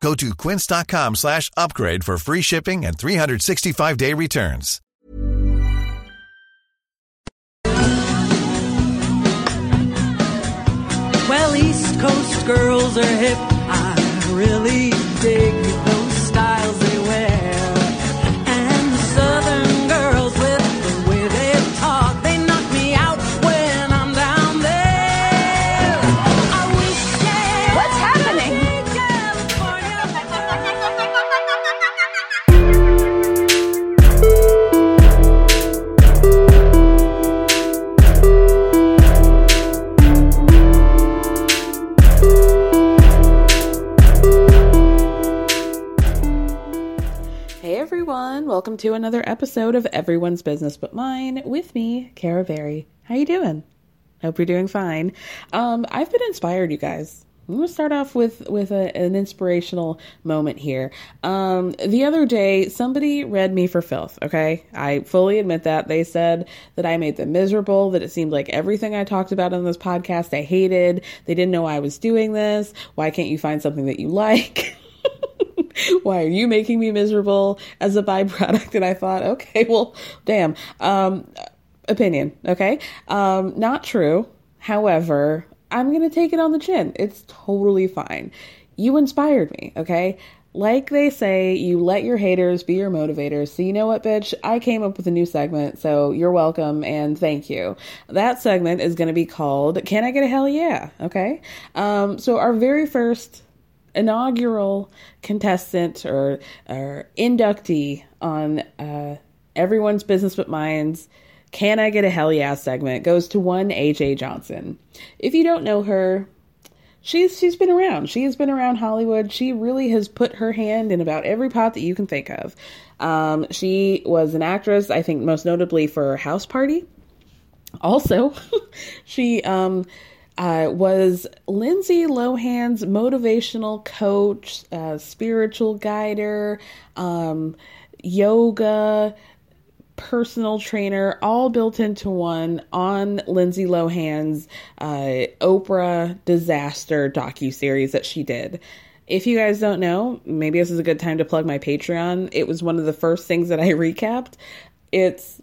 Go to quince.com slash upgrade for free shipping and 365-day returns. Well, East Coast girls are hip. I really dig everyone, welcome to another episode of Everyone's Business But Mine with me, Kara Berry. How you doing? Hope you're doing fine. Um, I've been inspired, you guys. I'm gonna start off with with a, an inspirational moment here. Um, the other day, somebody read me for filth. Okay, I fully admit that they said that I made them miserable. That it seemed like everything I talked about on this podcast I hated. They didn't know I was doing this. Why can't you find something that you like? why are you making me miserable as a byproduct and i thought okay well damn um opinion okay um not true however i'm gonna take it on the chin it's totally fine you inspired me okay like they say, you let your haters be your motivators. So, you know what, bitch? I came up with a new segment, so you're welcome and thank you. That segment is going to be called Can I Get a Hell Yeah? Okay. Um, so, our very first inaugural contestant or, or inductee on uh, everyone's business but mine's can i get a hell yeah segment goes to one aj johnson. If you don't know her she's she's been around. She has been around hollywood. She really has put her hand in about every pot that you can think of. Um, she was an actress i think most notably for house party. Also she um uh, was Lindsay Lohan's motivational coach, uh, spiritual guider, um, yoga, personal trainer, all built into one on Lindsay Lohan's uh, Oprah disaster docu series that she did. If you guys don't know, maybe this is a good time to plug my Patreon. It was one of the first things that I recapped. It's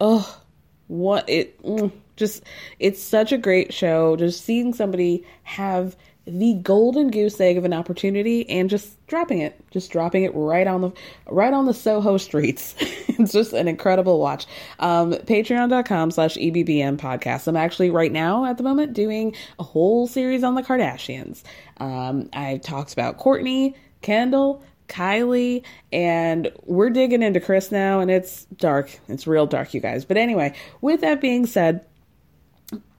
oh, what it. Mm, just it's such a great show. Just seeing somebody have the golden goose egg of an opportunity and just dropping it just dropping it right on the right on the soho streets. It's just an incredible watch. Um patreon.com slash ebbm podcast. I'm actually right now at the moment doing a whole series on the kardashians. Um i've talked about kourtney kendall Kylie, and we're digging into Kris now, and it's dark. It's real dark, you guys. But anyway, with that being said,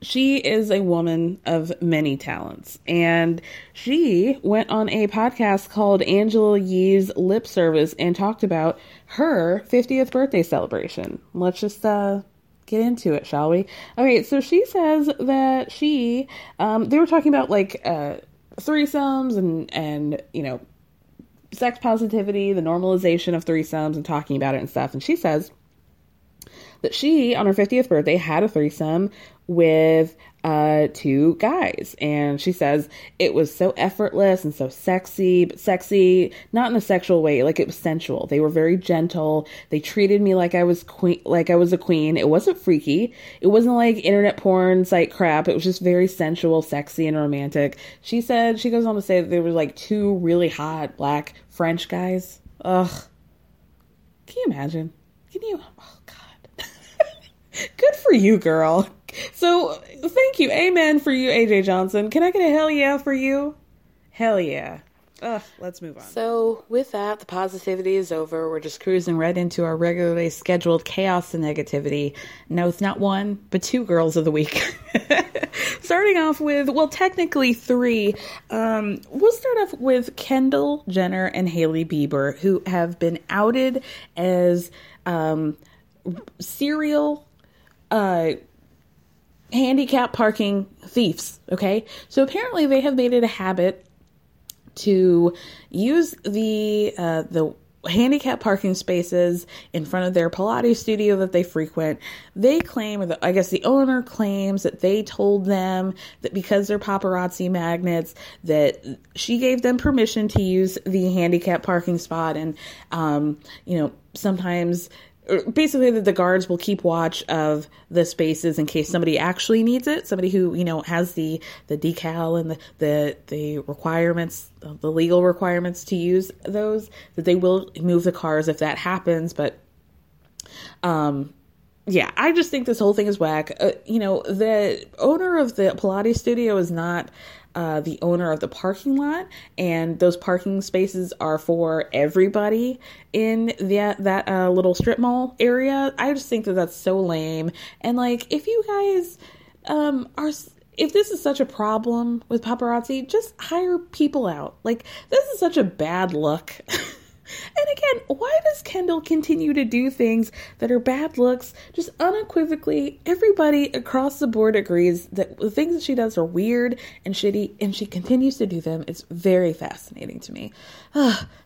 she is a woman of many talents and she went on a podcast called Angela Yee's Lip Service and talked about her 50th birthday celebration. Let's just uh get into it, shall we? Okay, so she says that she um they were talking about like uh threesomes and and you know sex positivity, the normalization of threesomes and talking about it and stuff and she says that she, on her 50th birthday, had a threesome with uh, two guys. And she says it was so effortless and so sexy, but sexy, not in a sexual way, like it was sensual. They were very gentle. They treated me like I was queen, like I was a queen. It wasn't freaky. It wasn't like internet porn site crap. It was just very sensual, sexy, and romantic. She said, she goes on to say that there were like two really hot black French guys. Ugh. Can you imagine? Can you? Oh, God. Good for you, girl. So, thank you. Amen for you, AJ Johnson. Can I get a hell yeah for you? Hell yeah. Ugh, let's move on. So, with that, the positivity is over. We're just cruising right into our regularly scheduled chaos and negativity. No, it's not one, but two girls of the week. Starting off with, well, technically three. Um, we'll start off with Kendall Jenner and Hailey Bieber, who have been outed as um, serial uh, handicap parking thieves. Okay, so apparently they have made it a habit to use the uh, the handicap parking spaces in front of their Pilates studio that they frequent. They claim, or the, I guess the owner claims that they told them that because they're paparazzi magnets, that she gave them permission to use the handicap parking spot, and um, you know sometimes basically that the guards will keep watch of the spaces in case somebody actually needs it somebody who you know has the the decal and the the, the requirements the legal requirements to use those that they will move the cars if that happens but um yeah i just think this whole thing is whack. Uh, you know the owner of the pilates studio is not uh, the owner of the parking lot, and those parking spaces are for everybody in that that uh, little strip mall area. I just think that that's so lame. And like, if you guys um, are if this is such a problem with paparazzi, just hire people out. Like, this is such a bad look. And again, why does Kendall continue to do things that are bad looks? Just unequivocally, everybody across the board agrees that the things that she does are weird and shitty, and she continues to do them. It's very fascinating to me.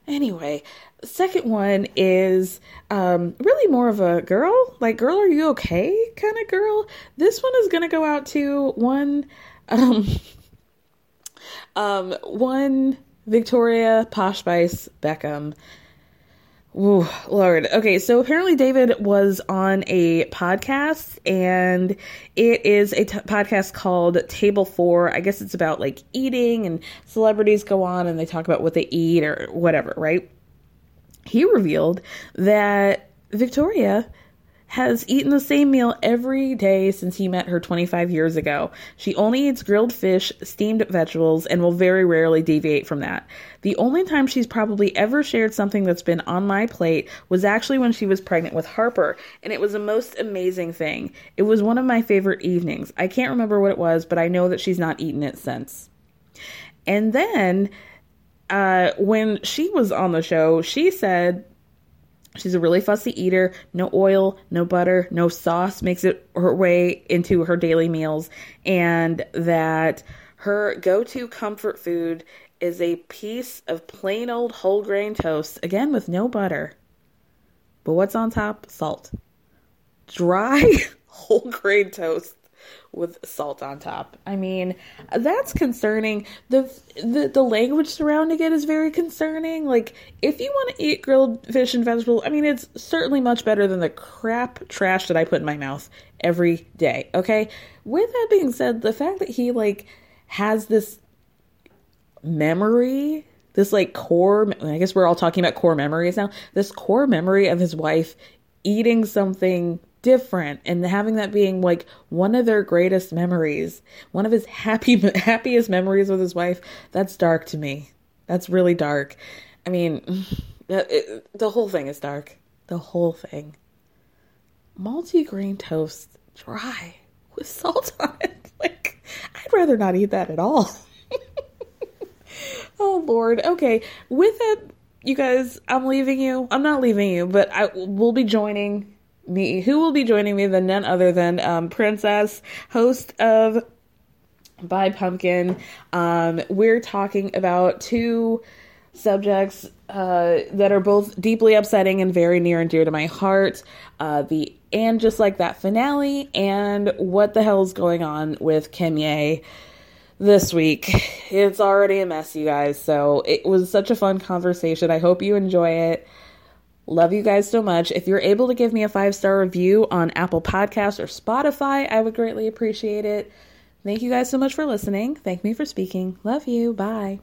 Anyway, second one is um, really more of a girl, like, girl, are you okay kind of girl. This one is going to go out to one. Um, um, one Victoria Posh Spice Beckham. Ooh, Lord. Okay, so apparently David was on a podcast, and it is a t- podcast called Table Four. I guess it's about like eating, and celebrities go on and they talk about what they eat or whatever, right? He revealed that Victoria has eaten the same meal every day since he met her 25 years ago. She only eats grilled fish, steamed vegetables, and will very rarely deviate from that. The only time she's probably ever shared something that's been on my plate was actually when she was pregnant with Harper, and it was the most amazing thing. It was one of my favorite evenings. I can't remember what it was, but I know that she's not eaten it since. And then uh, when she was on the show, she said She's a really fussy eater. No oil, no butter, no sauce makes it her way into her daily meals. And that her go to comfort food is a piece of plain old whole grain toast, again with no butter. But what's on top? Salt. Dry whole grain toast with salt on top. I mean, that's concerning. The, the the language surrounding it is very concerning. Like if you want to eat grilled fish and vegetables, I mean, it's certainly much better than the crap trash that I put in my mouth every day, okay? With that being said, the fact that he like has this memory this like core i guess we're all talking about core memories now this core memory of his wife eating something different and having that being like one of their greatest memories, one of his happy happiest memories with his wife, that's dark to me. That's really dark. I mean, it, the whole thing is dark. The whole thing. Multi-grain toast, dry. with salt on it. Like, I'd rather not eat that at all. oh Lord. Okay, with it you guys, I'm leaving you. I'm not leaving you, but I will be joining me. Who will be joining me than none other than um, Princess, host of by Pumpkin. Um, we're talking about two subjects uh, that are both deeply upsetting and very near and dear to my heart. Uh, the and just like that finale, and what the hell is going on with Kimye this week. It's already a mess, you guys. So it was such a fun conversation. I hope you enjoy it. Love you guys so much. If you're able to give me a five star review on Apple Podcasts or Spotify, I would greatly appreciate it. Thank you guys so much for listening. Thank me for speaking. Love you. Bye.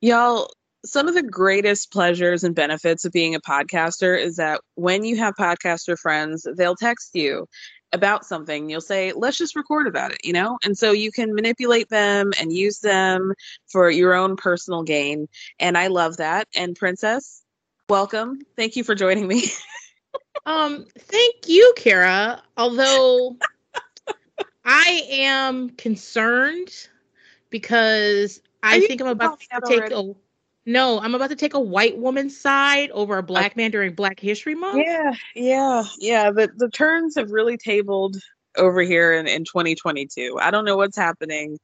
Y'all, some of the greatest pleasures and benefits of being a podcaster is that when you have podcaster friends, they'll text you about something. You'll say, let's just record about it, you know? And so you can manipulate them and use them for your own personal gain. And I love that. And Princess, welcome. Thank you for joining me. um, thank you, Kara. Although I am concerned because I think I'm about to take already? a no, I'm about to take a white woman's side over a black man during Black History Month. Yeah, yeah, yeah. The the turns have really tabled over here in, in 2022. I don't know what's happening,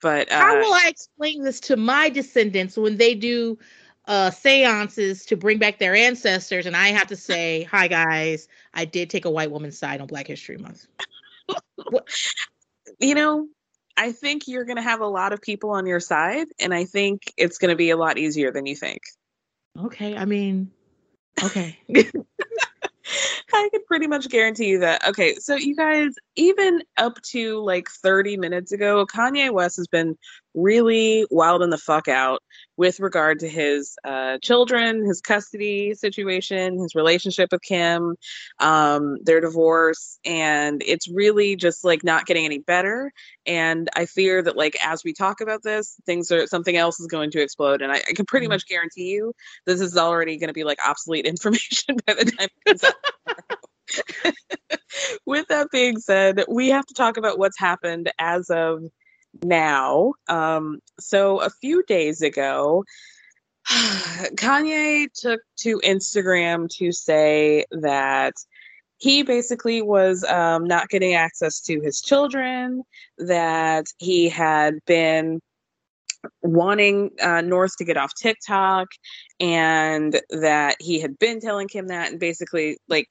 but uh, how will I explain this to my descendants when they do uh seances to bring back their ancestors and I have to say, "Hi guys, I did take a white woman's side on Black History Month." you know, I think you're going to have a lot of people on your side, and I think it's going to be a lot easier than you think. Okay. I mean, okay. I can pretty much guarantee you that. Okay, so you guys, even up to like 30 minutes ago, Kanye West has been really wilding the fuck out with regard to his uh, children, his custody situation, his relationship with Kim, um, their divorce, and it's really just like not getting any better. And I fear that like as we talk about this, things are something else is going to explode. And I, I can pretty mm-hmm. much guarantee you this is already going to be like obsolete information by the time it comes out. with that being said, we have to talk about what's happened as of now. Um, so a few days ago, Kanye took to Instagram to say that he basically was um, not getting access to his children, that he had been wanting uh, North to get off TikTok, and that he had been telling Kim that, and basically, like,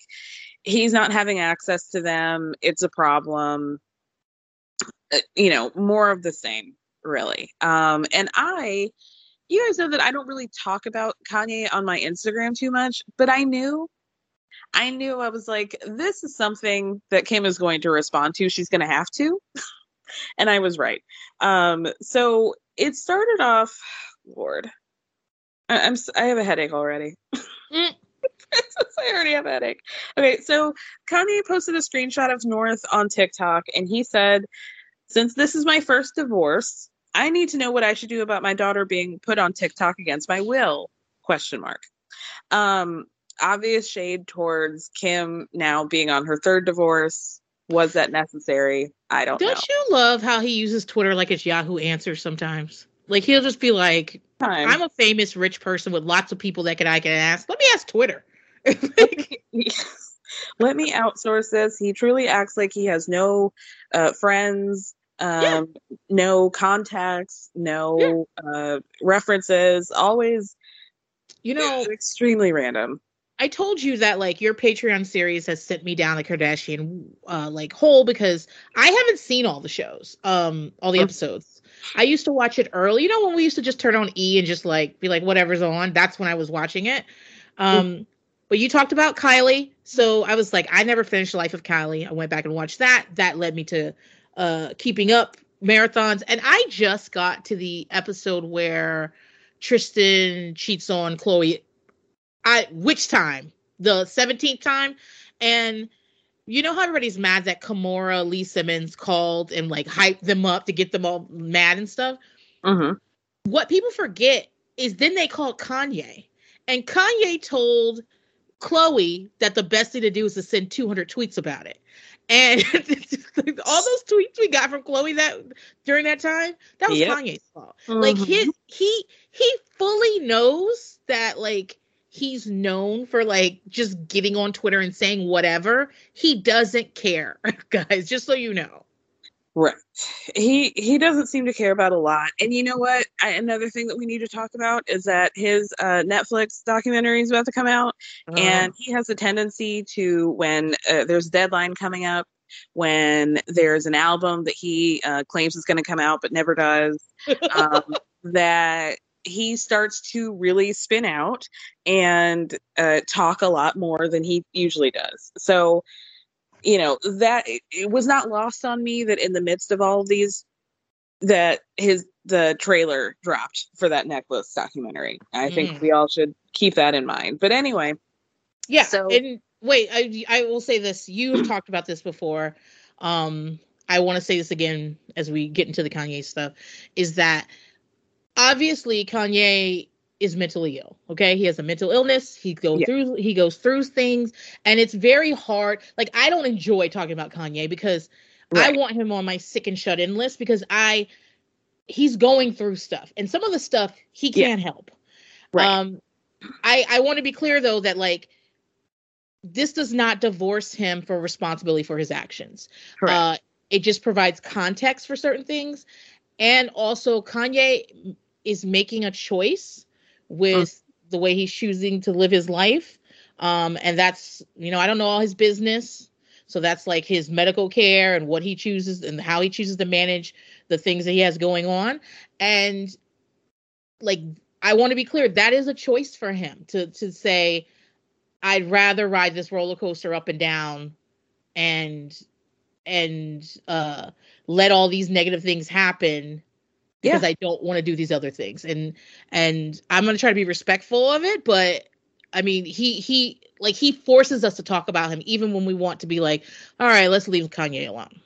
he's not having access to them. It's a problem. Uh, you know, more of the same, really. Um, and I, you guys know that I don't really talk about Kanye on my Instagram too much, but I knew, I knew I was like, this is something that Kim is going to respond to. She's going to have to. and I was right. Um, so it started off, Lord, I, I'm, I have a headache already. Mm. I already have a headache. Okay, so Kanye posted a screenshot of North on TikTok and he said since this is my first divorce, I need to know what I should do about my daughter being put on TikTok against my will? Question mark. Um, obvious shade towards Kim now being on her third divorce. Was that necessary? I don't, don't know. you love how he uses Twitter like it's Yahoo Answers sometimes? Like he'll just be like, Time. "I'm a famous rich person with lots of people that can I can ask. Let me ask Twitter." Let me outsource this. He truly acts like he has no uh, friends, um, yeah. no contacts, no yeah. uh, references. Always, you know, extremely random. I told you that like your Patreon series has sent me down the Kardashian uh, like hole because I haven't seen all the shows, um, all the episodes. I used to watch it early. You know when we used to just turn on E and just like be like whatever's on. That's when I was watching it. Um, but you talked about Kylie, so I was like, I never finished Life of Kylie. I went back and watched that. That led me to uh, keeping up marathons, and I just got to the episode where Tristan cheats on Khloe. I which time? The seventeenth time, and you know how everybody's mad that Kimora Lee Simmons called and like hyped them up to get them all mad and stuff. Mm-hmm. What people forget is then they called Kanye, and Kanye told Khloe that the best thing to do is to send 200 tweets about it. And all those tweets we got from Khloe that during that time, that was Yep. Kanye's fault. Like Mhm. his he he fully knows that like he's known for like just getting on Twitter and saying whatever. He doesn't care, guys, just so you know. Right. He he doesn't seem to care about a lot. And you know what? I, another thing that we need to talk about is that his uh, Netflix documentary is about to come out, and he has a tendency to when uh, there's a deadline coming up, when there's an album that he uh, claims is going to come out but never does, um, that he starts to really spin out and uh, talk a lot more than he usually does. So you know that it, was not lost on me that in the midst of all of these that his the trailer dropped for that Netflix documentary i think Mm. we all should keep that in mind but anyway Yeah. So- and wait, I I will say this. You have talked about this before. Um, I want to say this again as we get into the Kanye stuff. Is that obviously Kanye is mentally ill. Okay, he has a mental illness. He goes Yeah. through he goes through things, and it's very hard. Like I don't enjoy talking about Kanye because Right. I want him on my sick and shut in list because I he's going through stuff, and some of the stuff he can't help. Right. Um, I I want to be clear though that like this does not divorce him for responsibility for his actions. correct Uh, it just provides context for certain things, and also Kanye is making a choice with the way he's choosing to live his life. Um, and that's you know I don't know all his business, so that's like his medical care and what he chooses and how he chooses to manage the things that he has going on, and like I want to be clear that is a choice for him to to say I'd rather ride this roller coaster up and down and and uh let all these negative things happen because I don't want to do these other things. And and I'm going to try to be respectful of it, but I mean, he he like he forces us to talk about him even when we want to be like, all right, let's leave Kanye alone.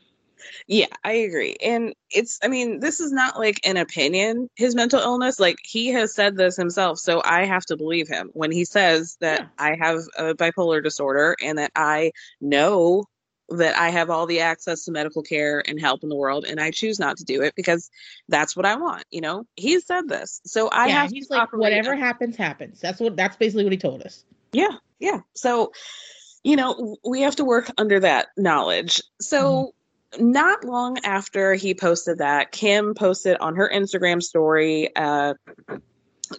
yeah i agree and it's i mean this is not like an opinion his mental illness like he has said this himself so i have to believe him when he says that Yeah. i have a bipolar disorder and that i know that I have all the access to medical care and help in the world, and I choose not to do it because that's what I want. You know, he said this, so I yeah, have he's like whatever on- happens happens. That's what that's basically what he told us. Yeah, yeah. So, you know, we have to work under that knowledge. So, not long after he posted that, Kim posted on her Instagram story uh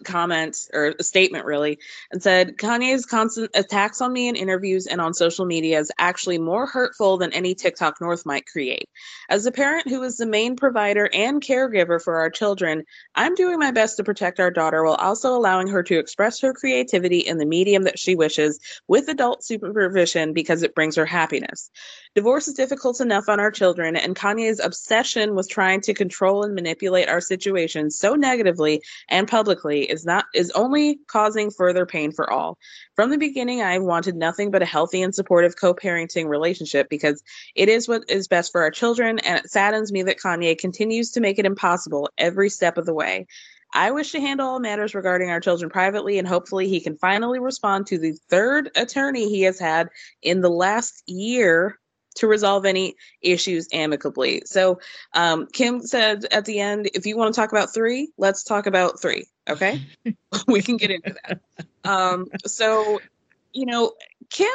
comment or a statement really and said Kanye's constant attacks on me in interviews and on social media is actually more hurtful than any TikTok North might create. As a parent who is the main provider and caregiver for our children, I'm doing my best to protect our daughter while also allowing her to express her creativity in the medium that she wishes with adult supervision because it brings her happiness. Divorce is difficult enough on our children, and Kanye's obsession with trying to control and manipulate our situation so negatively and publicly is not is only causing further pain for all. From the beginning, I wanted nothing but a healthy and supportive co-parenting relationship because it is what is best for our children, and it saddens me that Kanye continues to make it impossible every step of the way. I wish to handle all matters regarding our children privately, and hopefully, he can finally respond to the third attorney he has had in the last year to resolve any issues amicably. So, um, Kim said at the end, if you want to talk about three, let's talk about three. Okay, we can get into that. Um, so, you know, Kim,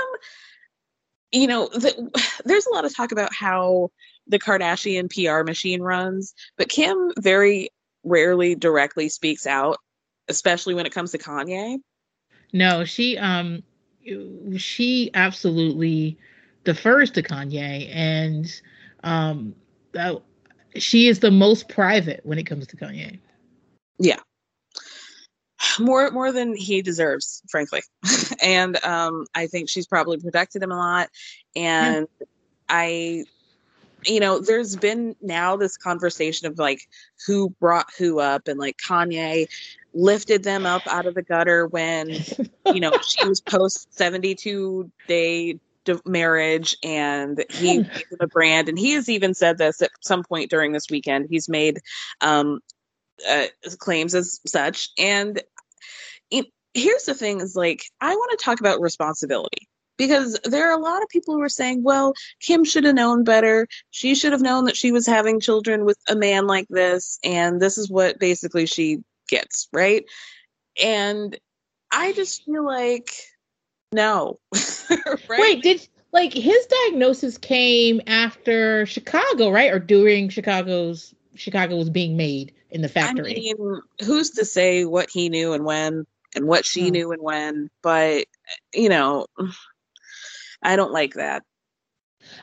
you know, the, there's a lot of talk about how the Kardashian PR machine runs, but Kim very rarely directly speaks out, especially when it comes to Kanye. No, she um she absolutely defers to Kanye and um she is the most private when it comes to Kanye. Yeah, more more than he deserves frankly. And um i think she's probably protected him a lot. And i you know there's been now this conversation of like who brought who up and like kanye lifted them up out of the gutter when you know she was post 72 day marriage and he them a brand and he has even said this at some point during this weekend he's made um uh, claims as such and it, here's the thing is like I want to talk about responsibility because there are a lot of people who are saying, well, Kim should have known better. She should have known that she was having children with a man like this and this is what basically she gets, right? And I just feel like no. right? Wait, did like his diagnosis came after Chicago, right? Or during Chicago's Chicago was being made in the factory. I mean, who's to say what he knew and when and what she Hmm. knew and when, but you know, I don't like that.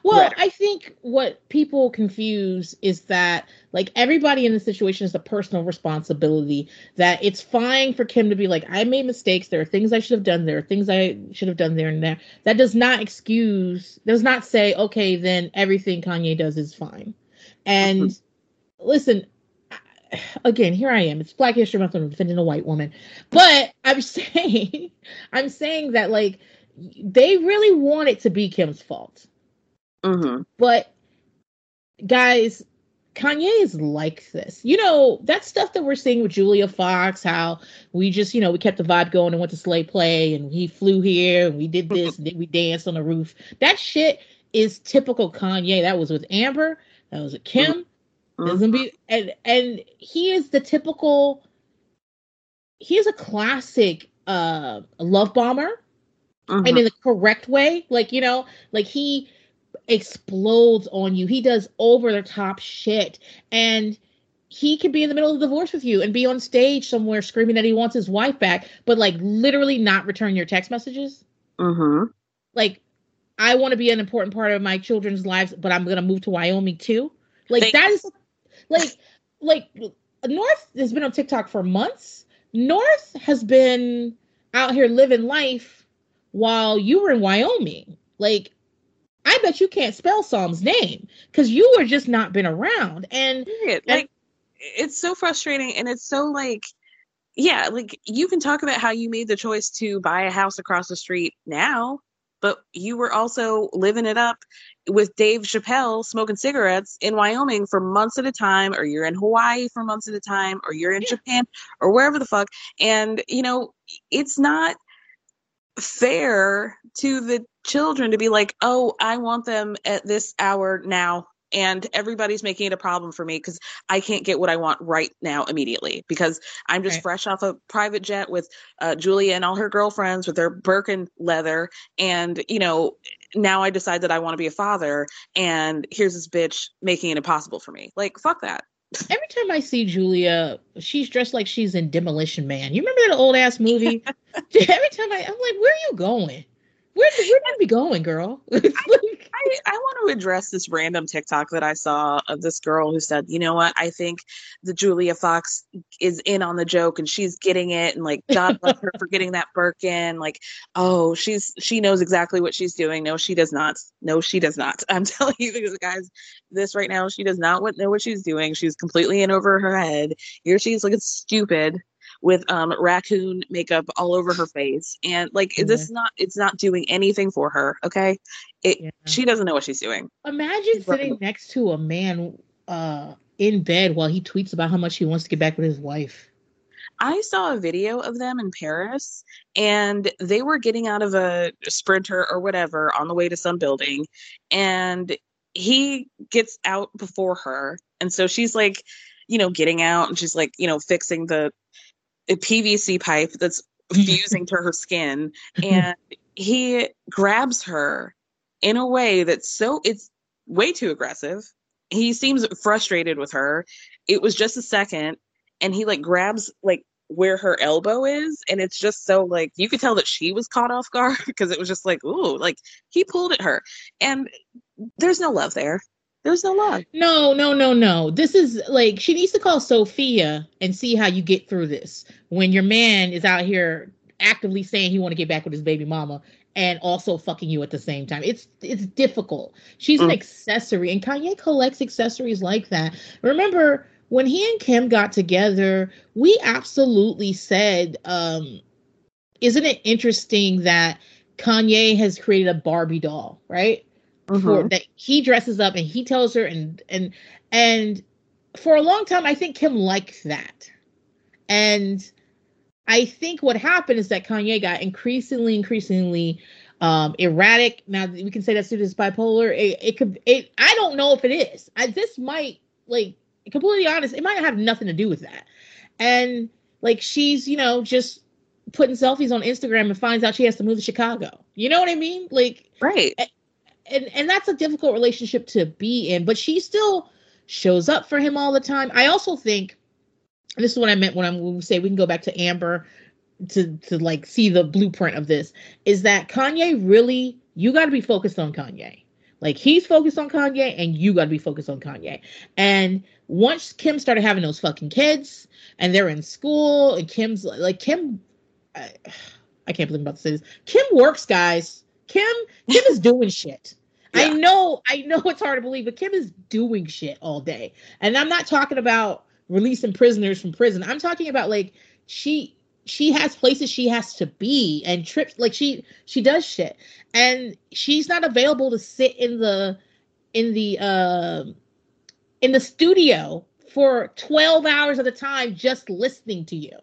Well, Right. I think what people confuse is that like everybody in the situation is a personal responsibility. That it's fine for Kim to be like, I made mistakes. There are things I should have done. There are things I should have done there and there. That does not excuse, does not say, okay, then everything Kanye does is fine. And mm-hmm. listen, again, here I am. It's Black History Month. I'm defending a white woman, but I'm saying, I'm saying that like they really want it to be Kim's fault. Hmm But guys, Kanye is like this. You know, that stuff that we're seeing with Julia Fox, how we just, you know, we kept the vibe going and went to Slave Play and he flew here and we did this and we danced on the roof. That shit is typical Kanye. That was with Amber, that was with Kim. Doesn't be and and he is the typical he is a classic uh love bomber Mhm. and in the correct way like you know like he explodes on you. He does over the top shit. And he could be in the middle of a divorce with you and be on stage somewhere screaming that he wants his wife back but like literally not return your text messages. Mhm. like i want to be an important part of my children's lives but i'm gonna move to wyoming too. Like Thank- that is like like north has been on tiktok for months. North has been out here living life while you were in wyoming. Like i bet you can't spell psalm's name because you were just not been around and. And- Like it's so frustrating and it's so like yeah, like you can talk about how you made the choice to buy a house across the street now, but you were also living it up with Dave Chappelle smoking cigarettes in Wyoming for months at a time, or you're in Hawaii for months at a time, or you're in Yeah. Japan or wherever the fuck. And you know, it's not fair to the children to be like, oh, I want them at this hour now. And everybody's making it a problem for me because I can't get what I want right now immediately because I'm just Right. fresh off a private jet with uh, Julia and all her girlfriends with their Birkin leather. And, you know, now I decide that I want to be a father. And here's this bitch making it impossible for me. Like, fuck that. Every time i see julia she's dressed like she's in demolition man. You remember that old ass movie? Every time i i'm like where are you going? Where, where you be going girl? Like- I, I want to address this random TikTok that I saw of this girl who said, you know what? I think the Julia Fox is in on the joke and she's getting it. And like, God bless her for getting that Birkin. Like, oh, she's, she knows exactly what she's doing. No, she does not. No, she does not. I'm telling you, because guys, this right now, she does not know what she's doing. She's completely in over her head. Here she's looking stupid with um raccoon makeup all over her face and like this is not it's not doing anything for her okay? It Yeah. she doesn't know what she's doing. Imagine She's sitting next to a man uh in bed while he tweets about how much he wants to get back with his wife. I saw a video of them in paris and they were getting out of a sprinter or whatever on the way to some building and he gets out before her and so she's like you know getting out and she's like you know fixing the a pvc pipe that's fusing to her skin mhm. and he grabs her in a way that's so it's way too aggressive. He seems frustrated with her. It was just a second and he like grabs like where her elbow is and it's just so like you could tell that she was caught off guard because it was just like ooh like he pulled at her. And there's no love there there's no love no no no no. This is like she needs to call sophia and see how you get through this. When your man is out here actively saying he want to get back with his baby mama and also fucking you at the same time. It's it's difficult. She's an Mm. accessory and kanye collects accessories like that. Remember when he and kim got together we absolutely said um isn't it interesting that kanye has created a barbie doll right for Mhm. that he dresses up and he tells her and and and for a long time I think Kim liked that. And I think what happened is that Kanye got increasingly, increasingly um erratic. Now we can say that's due to his bipolar. It, it could it I don't know if it is. I, this might like completely honest, it might have nothing to do with that. And like she's, you know, just putting selfies on Instagram and finds out she has to move to Chicago. You know what I mean? Like Right. And and that's a difficult relationship to be in but she still shows up for him all the time. I also think this is what i meant when i'm when we say we can go back to amber to to like see the blueprint of this is that kanye really you got to be focused on kanye. Like he's focused on kanye and you got to be focused on kanye. And once kim started having those fucking kids and they're in school and kim's like kim i, I can't believe i'm about to say this. Kim works guys kim kim is doing shit I know, I know it's hard to believe, but Kim is doing shit all day. And I'm not talking about releasing prisoners from prison. I'm talking about like she she has places she has to be and trips like she she does shit. And she's not available to sit in the in the uh in the studio for 12 hours at a time just listening to you.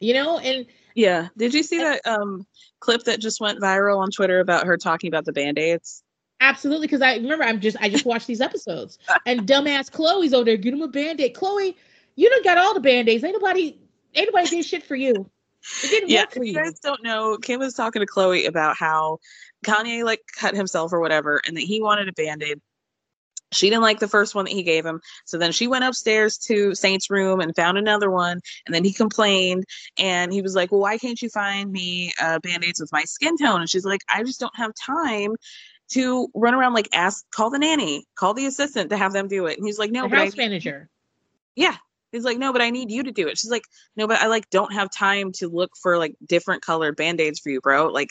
You know, and Yeah. Did you see that um clip that just went viral on Twitter about her talking about the band-aids? Absolutely, because I remember I'm just I just watched these episodes and dumbass Khloe's over there, get him a band-aid. Khloe, you done got all the band-aids. Ain't nobody ain't nobody did shit for you. It didn't Yeah, work for if you you. guys don't know, Kim was talking to Khloe about how Kanye like cut himself or whatever, and that he wanted a band-aid. She didn't like the first one that he gave him. So then she went upstairs to Saint's room and found another one. And then he complained and he was like, Well, why can't you find me uh, band aids with my skin tone? And she's like, I just don't have time to run around like ask, call the nanny, call the assistant to have them do it. And he's like, No, the but I house manager. yeah. He's like, no, but I need you to do it. She's like, no, but I like don't have time to look for like different colored band-aids for you, bro. Like,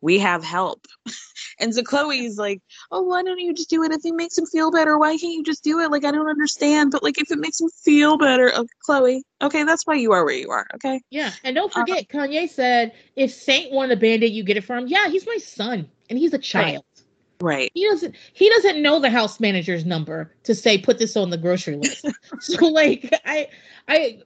we have help. and so Khloe's like, oh, why don't you just do it if it makes him feel better? Why can't you just do it? Like, I don't understand, but like if it makes him feel better, oh, Khloe, okay, that's why you are where you are, okay? Yeah, and don't forget, Kanye said if Saint wanted a band-aid, you get it from. Yeah, he's my son, and he's a child. Right. He doesn't he doesn't know the house manager's number to say put this on the grocery list. so like I I uh,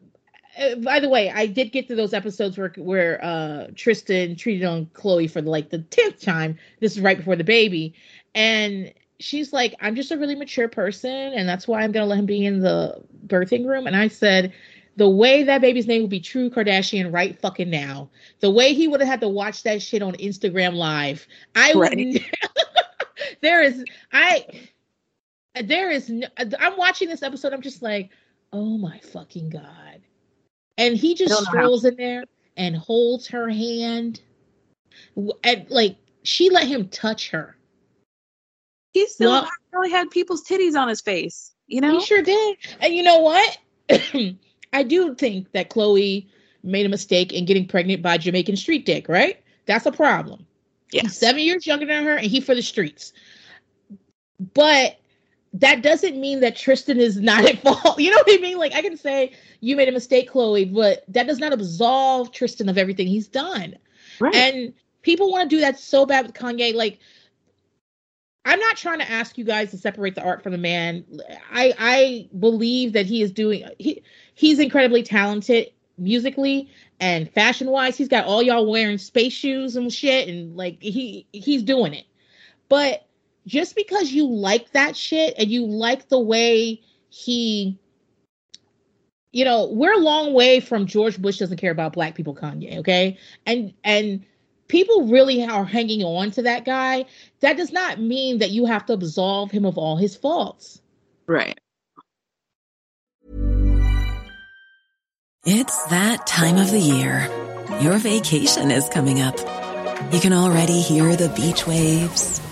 by the way, I did get to those episodes where where uh Tristan treated on Khloe for like the 10th time. This is right before the baby and she's like I'm just a really mature person and that's why I'm going to let him be in the birthing room and I said the way that baby's name would be True Kardashian right fucking now. The way he would have had to watch that shit on Instagram live. I would there is I there is no, I'm watching this episode I'm just like oh my fucking god and he just don't know how- strolls in there and holds her hand. And like she let him touch her. He still Well- probably had people's titties on his face, you know? he sure did. And you know what? I do think that Khloe made a mistake in getting pregnant by Jamaican street dick right? That's a problem. Yeah. He's seven years younger than her, and he for the streets. But that doesn't mean that Tristan is not at fault. You know what I mean? Like I can say you made a mistake, Khloe, but that does not absolve Tristan of everything he's done. Right. And people want to do that so bad with Kanye. Like, I'm not trying to ask you guys to separate the art from the man. I I believe that he is doing he he's incredibly talented musically and fashion wise. He's got all y'all wearing space shoes and shit, and like he he's doing it. But just because you like that shit and you like the way he you know, we're a long way from George Bush doesn't care about black people Kanye, okay? And and people really are hanging on to that guy. That does not mean that you have to absolve him of all his faults. right. It's that time of the year. Your vacation is coming up. You can already hear the beach waves,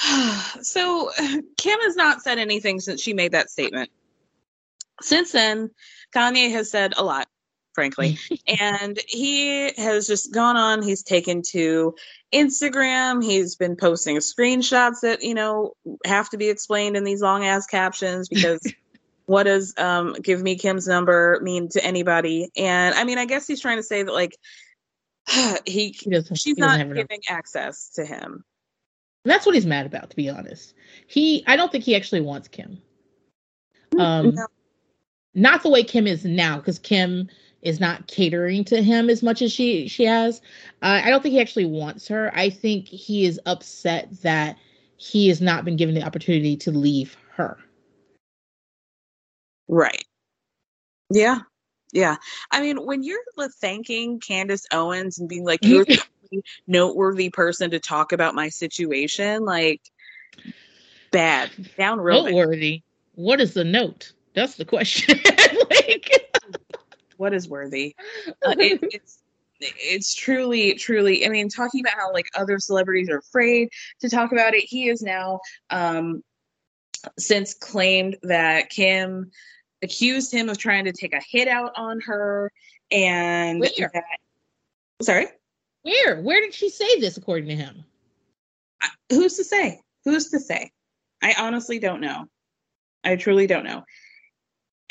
so Kim has not said anything since she made that statement. Since then, Kanye has said a lot, frankly. and he has just gone on, he's taken to Instagram, he's been posting screenshots that, you know, have to be explained in these long ass captions because what does um give me Kim's number mean to anybody? And I mean, I guess he's trying to say that like he, He she's he not giving access to him. That's what he's mad about, to be honest. He, I don't think he actually wants Kim. Um, No. not the way Kim is now, because Kim is not catering to him as much as she she has. Uh, I don't think he actually wants her. I think he is upset that he has not been given the opportunity to leave her. Right. Yeah. Yeah. I mean, when you're thanking Candace Owens and being like, you're noteworthy person to talk about my situation, like, bad. Down real bad. Noteworthy. What is the note? That's the question. like, What is worthy? Uh, it, it's it's truly truly i mean talking about how like other celebrities are afraid to talk about it he is now um since claimed that kim accused him of trying to take a hit out on her and that sorry where? Where did she say this? According to him, who's to say? Who's to say? I honestly don't know. I truly don't know.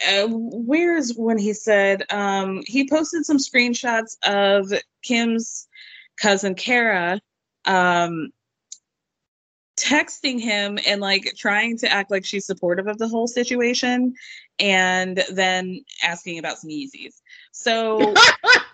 Uh, where's when he said um he posted some screenshots of kim's cousin kara um texting him and like trying to act like she's supportive of the whole situation and then asking about some yeezys. So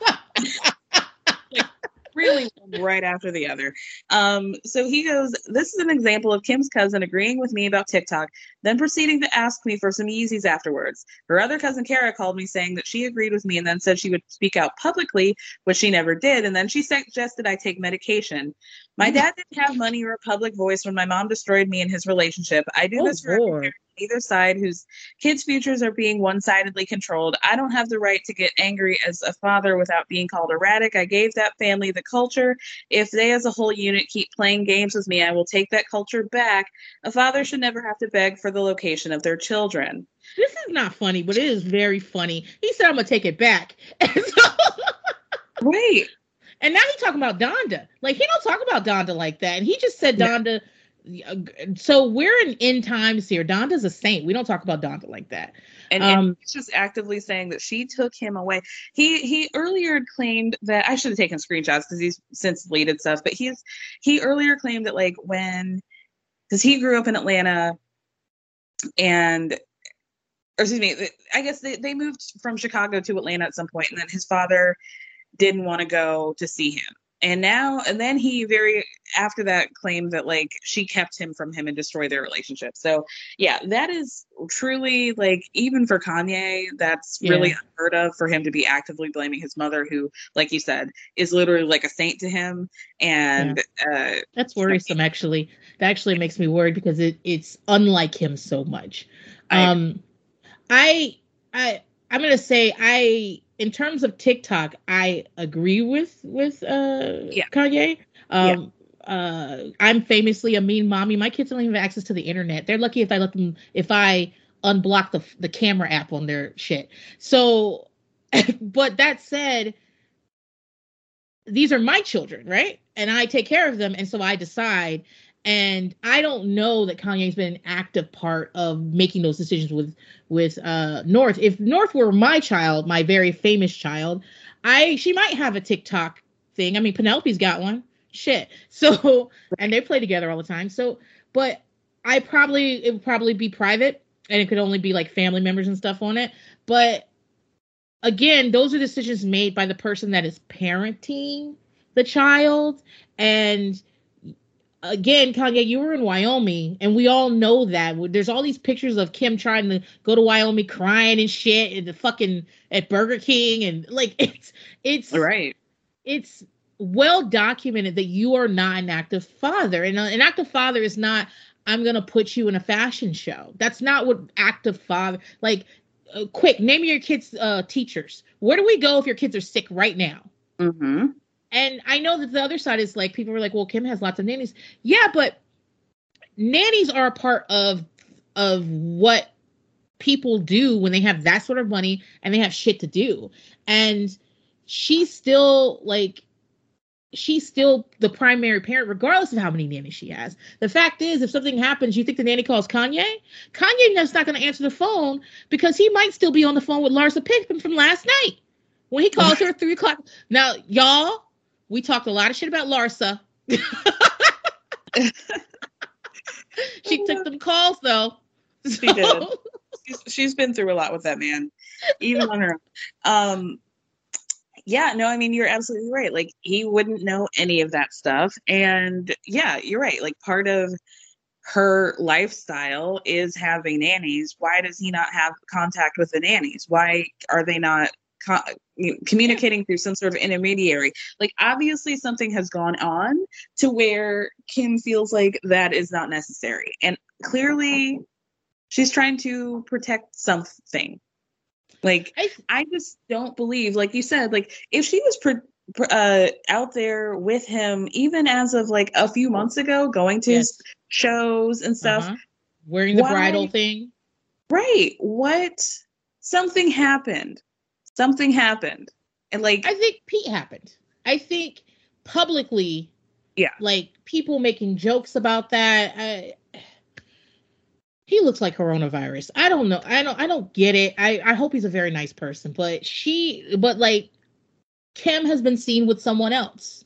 really right after the other. Um, so he goes, This is an example of Kim's cousin agreeing with me about TikTok, then proceeding to ask me for some Yeezys afterwards. Her other cousin Kara called me saying that she agreed with me and then said she would speak out publicly, which she never did. And then she suggested I take medication. My dad didn't have money or a public voice when my mom destroyed me and his relationship. I do Oh, this for every Lord. parent on either side whose kids' futures are being one sidedly controlled. I don't have the right to get angry as a father without being called erratic. I gave that family the culture. If they as a whole unit keep playing games with me, I will take that culture back. A father should never have to beg for the location of their children. this is not funny, but it is very funny. He said, "I'm gonna take it back," and so. Right. And now he's talking about Donda. Like he don't talk about Donda like that. And he just said Donda. So we're in end times here. Donda's a saint. We don't talk about Donda like that. And, Um, and he's just actively saying that she took him away. He he earlier claimed that I should have taken screenshots because he's since deleted stuff. But he's he earlier claimed that like when because he grew up in Atlanta and or excuse me, I guess they, they moved from Chicago to Atlanta at some point, and then his father didn't want to go to see him. And now, and then he very after that claimed that like she kept him from him and destroyed their relationship. So yeah, that is truly like even for Kanye, that's really unheard of for him to be actively blaming his mother, who, like you said, is literally like a saint to him. And uh, That's worrisome. Actually, that actually makes me worried because it it's unlike him so much. I- Um, I I I'm gonna say I in terms of TikTok, I agree with with uh Yeah. Kanye. Um, uh, I'm famously a mean mommy. My kids don't even have access to the internet. They're lucky if I let them if I unblock the the camera app on their shit. So, but that said, these are my children, right? And I take care of them, and so I decide. And I don't know that Kanye's been an active part of making those decisions with with uh North. If North were my child, my very famous child, I she might have a TikTok thing. I mean, Penelope's got one. Shit. So and they play together all the time. So, but I probably it would probably be private and it could only be like family members and stuff on it. But again, those are decisions made by the person that is parenting the child and again, Kanye, you were in Wyoming, and we all know that. There's all these pictures of Kim trying to go to Wyoming, crying and shit, and the fucking at Burger King, and like it's it's Right. it's well documented that you are not an active father, and uh, an active father is not. I'm gonna put you in a fashion show. That's not what active father like. Uh, quick, name your kids' uh, teachers. Where do we go if your kids are sick right now? Mm-hmm. And I know that the other side is like people were like, well, Kim has lots of nannies. Yeah, but nannies are a part of of what people do when they have that sort of money and they have shit to do. And she's still like she's still the primary parent regardless of how many nannies she has. The fact is if something happens, you think the nanny calls Kanye? Kanye is not going to answer the phone because he might still be on the phone with Larsa Pippen from last night when he calls her at three o'clock. Now, y'all, we talked a lot of shit about Larsa. she took them calls though. She did. She's, she's been through a lot with that man, even on her. own. Um, yeah, no, I mean you're absolutely right. Like he wouldn't know any of that stuff, and yeah, you're right. Like part of her lifestyle is having nannies. Why does he not have contact with the nannies? Why are they not co- communicating through some sort of intermediary? Like obviously something has gone on to where Kim feels like that is not necessary, and clearly she's trying to protect something. Like I, I just don't believe, like you said, like if she was pr- pr- uh, out there with him, even as of like a few months ago, going to his shows and stuff, uh-huh. wearing the Why- bridal thing. right? What? Something happened. Something happened, and like I think Pete happened. I think publicly, yeah, like people making jokes about that. I, he looks like coronavirus. I don't know. I don't. I don't get it. I I hope he's a very nice person, but she, but like, Kim has been seen with someone else.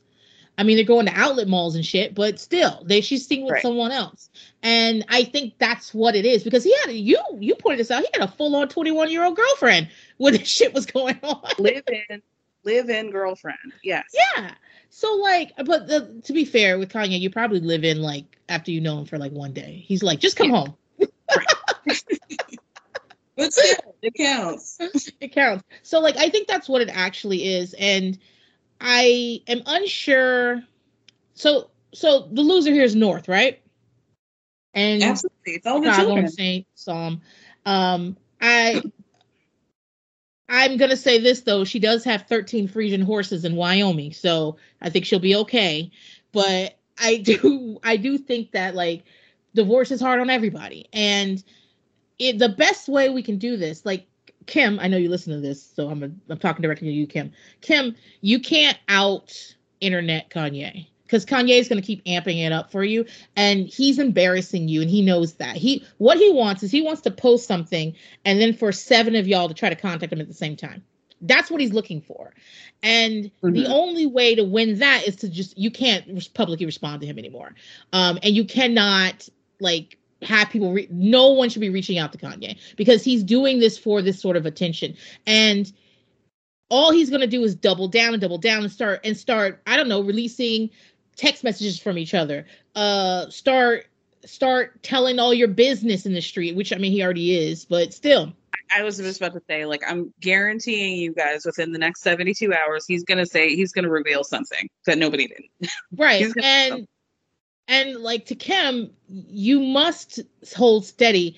I mean, they're going to outlet malls and shit, but still, they she's seen with Right. someone else, and I think that's what it is because he had you you pointed this out. He had a full on twenty one year old girlfriend when this shit was going on. live in, live in girlfriend. Yes. Yeah. So like, but the, to be fair with Kanye, you probably live in like after you know him for like one day. He's like, just come home. But still, it counts. it counts. So like, I think that's what it actually is, and I am unsure. So so the loser here is North, right? And Absolutely. It's all the Chicago children. Saint Psalm. Um, I I'm gonna say this though, she does have 13 Frisian horses in Wyoming, so I think she'll be okay. But I do I do think that like divorce is hard on everybody, and it, the best way we can do this, like Kim, I know you listen to this, so I'm a, I'm talking directly to you, Kim. Kim, you can't out internet Kanye because Kanye is going to keep amping it up for you, and he's embarrassing you, and he knows that. He what he wants is he wants to post something, and then for seven of y'all to try to contact him at the same time. That's what he's looking for, and the Mhm. only way to win that is to just you can't publicly respond to him anymore, um, and you cannot like have people re- no one should be reaching out to Kanye because he's doing this for this sort of attention. And all he's going to do is double down and double down and start and start I don't know releasing text messages from each other uh start start telling all your business in the street which I mean he already is but still. I was just about to say, like, I'm guaranteeing you guys within the next 72 hours, he's gonna say he's gonna reveal something that nobody didn't. right and and like to kim you must hold steady.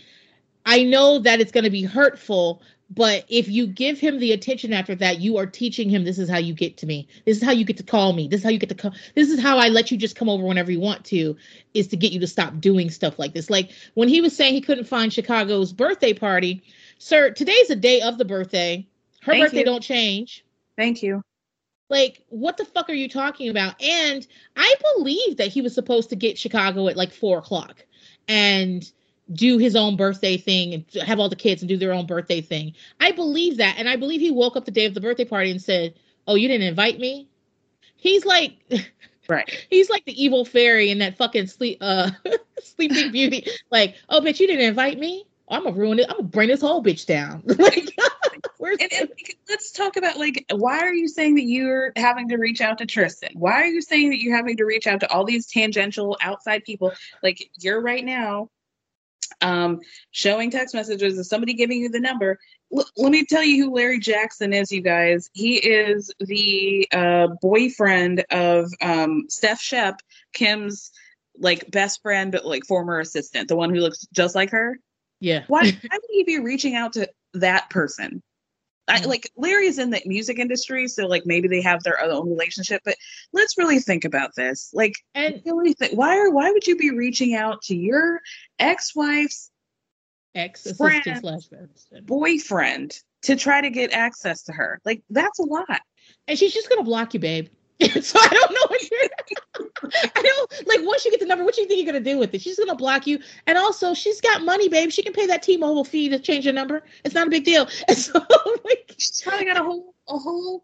I know that it's going to be hurtful but if you give him the attention after that you are teaching him this is how you get to me. This is how you get to call me. This is how you get to come this is how i let you just come over whenever you want to is to get you to stop doing stuff like this. Like when he was saying he couldn't find chicago's birthday party sir today's the day of the birthday. Her Thank birthday you. don't change. Thank you. Like, what the fuck are you talking about? And I believe that he was supposed to get Chicago at like four o'clock and do his own birthday thing and have all the kids and do their own birthday thing. I believe that. And I believe he woke up the day of the birthday party and said, Oh, you didn't invite me? He's like Right. he's like the evil fairy in that fucking sleep uh sleeping beauty. Like, oh bitch, you didn't invite me? I'm gonna ruin it. I'm gonna bring this whole bitch down. like And, and let's talk about like why are you saying that you're having to reach out to Tristan? Why are you saying that you're having to reach out to all these tangential outside people? Like you're right now um showing text messages of somebody giving you the number. L- let me tell you who Larry Jackson is, you guys. He is the uh boyfriend of um Steph Shep, Kim's like best friend but like former assistant, the one who looks just like her. Yeah. Why, why would he be reaching out to that person? I, mm-hmm. like Larry's in the music industry, so like maybe they have their own relationship. But let's really think about this. Like, and really think, why are why would you be reaching out to your ex-wife's ex friend, assistant slash best. boyfriend to try to get access to her? Like, that's a lot. And she's just gonna block you, babe. so I don't know what you're I don't like once you get the number, what do you think you're gonna do with it? She's gonna block you. And also she's got money, babe. She can pay that T-Mobile fee to change your number. It's not a big deal. And so like She's probably got a whole a whole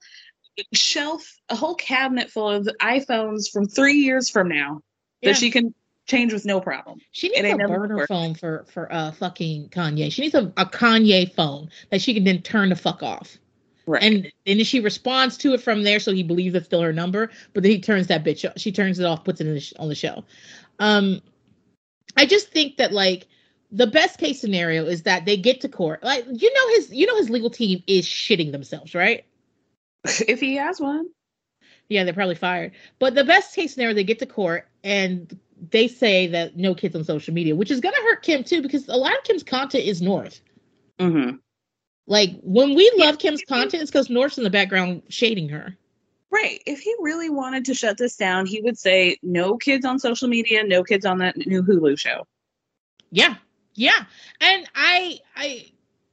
shelf, a whole cabinet full of iPhones from three years from now Yeah. that she can change with no problem. she needs a burner phone for for uh fucking Kanye. She needs a, a Kanye phone that she can then turn the fuck off. Right. And and then she responds to it from there, so he believes it's still her number. But then he turns that bitch. She turns it off, puts it in the sh- on the show. Um, I just think that like the best case scenario is that they get to court. Like you know his you know his legal team is shitting themselves, right? if he has one. Yeah, they're probably fired. But the best case scenario, they get to court and they say that no kids on social media, which is gonna hurt Kim too, because a lot of Kim's content is North. Mm-hmm. Like when we love Kim's content, it's because North's in the background shading her. Right. If he really wanted to shut this down, he would say no kids on social media, no kids on that new Hulu show. Yeah. Yeah. And I I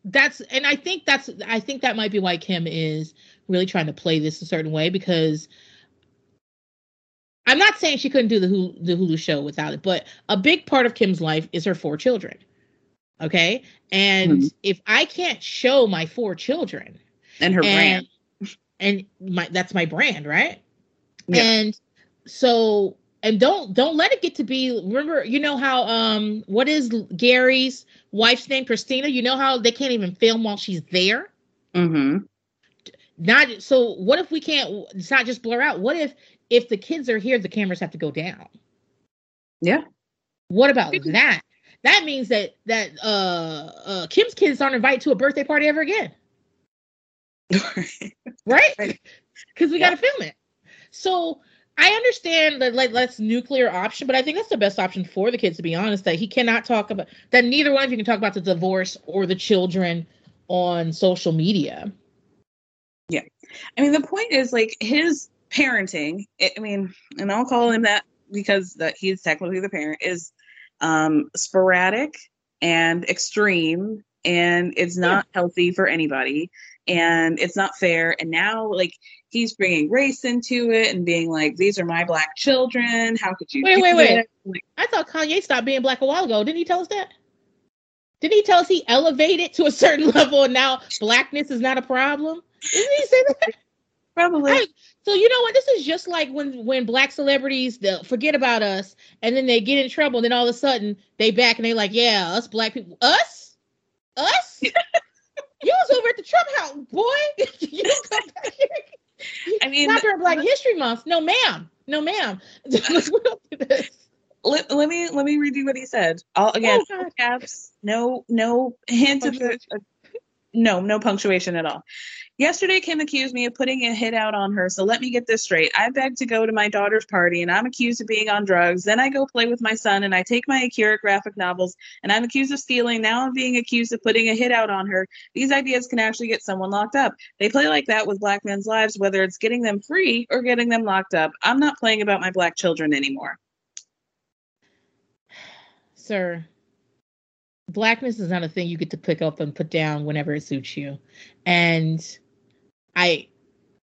that's and I think that's I think that might be why Kim is really trying to play this a certain way because I'm not saying she couldn't do the Hulu, the Hulu show without it, but a big part of Kim's life is her four children. Okay? And Mhm. if I can't show my four children And her and, brand. and my that's my brand, right? Yeah. And so and don't don't let it get to be remember you know how um what is Gary's wife's name Christina you know how they can't even film while she's there Mm-hmm. not so what if we can't it's not just blur out what if if the kids are here the cameras have to go down Yeah. what about that that means that that uh uh Kim's kids aren't invited to a birthday party ever again right? Because we got to film it. So I understand that like that's nuclear option, but I think that's the best option for the kids. To be honest, that he cannot talk about that. Neither one of you can talk about the divorce or the children on social media. Yeah. I mean, the point is like his parenting, I I mean, and I'll call him that because that he's technically the parent is um sporadic and extreme and it's not healthy for anybody and it's not fair and now like he's bringing race into it and being like these are my black children how could you Wait, wait, wait. Like, I thought Kanye stopped being black a while ago. Didn't he tell us that? Didn't he tell us he elevated to a certain level and now blackness is not a problem? Didn't he say that? probably I- so you know what? This is just like when when black celebrities they'll forget about us and then they get in trouble and then all of a sudden they back and they like, yeah, us black people, us, us. you was over at the Trump house, boy. you don't come back here. I mean, not during Black History Month. No, ma'am. No, ma'am. we don't do this. let, let me let me read you what he said. All again, Oh, caps, no no hint of the, no no punctuation at all. Yesterday, Kim accused me of putting a hit out on her. So let me get this straight. I beg to go to my daughter's party, and I'm accused of being on drugs. Then I go play with my son, and I take my Akira graphic novels, and I'm accused of stealing. Now I'm being accused of putting a hit out on her. These ideas can actually get someone locked up. They play like that with black men's lives, whether it's getting them free or getting them locked up. I'm not playing about my black children anymore. Sir, blackness is not a thing you get to pick up and put down whenever it suits you. And I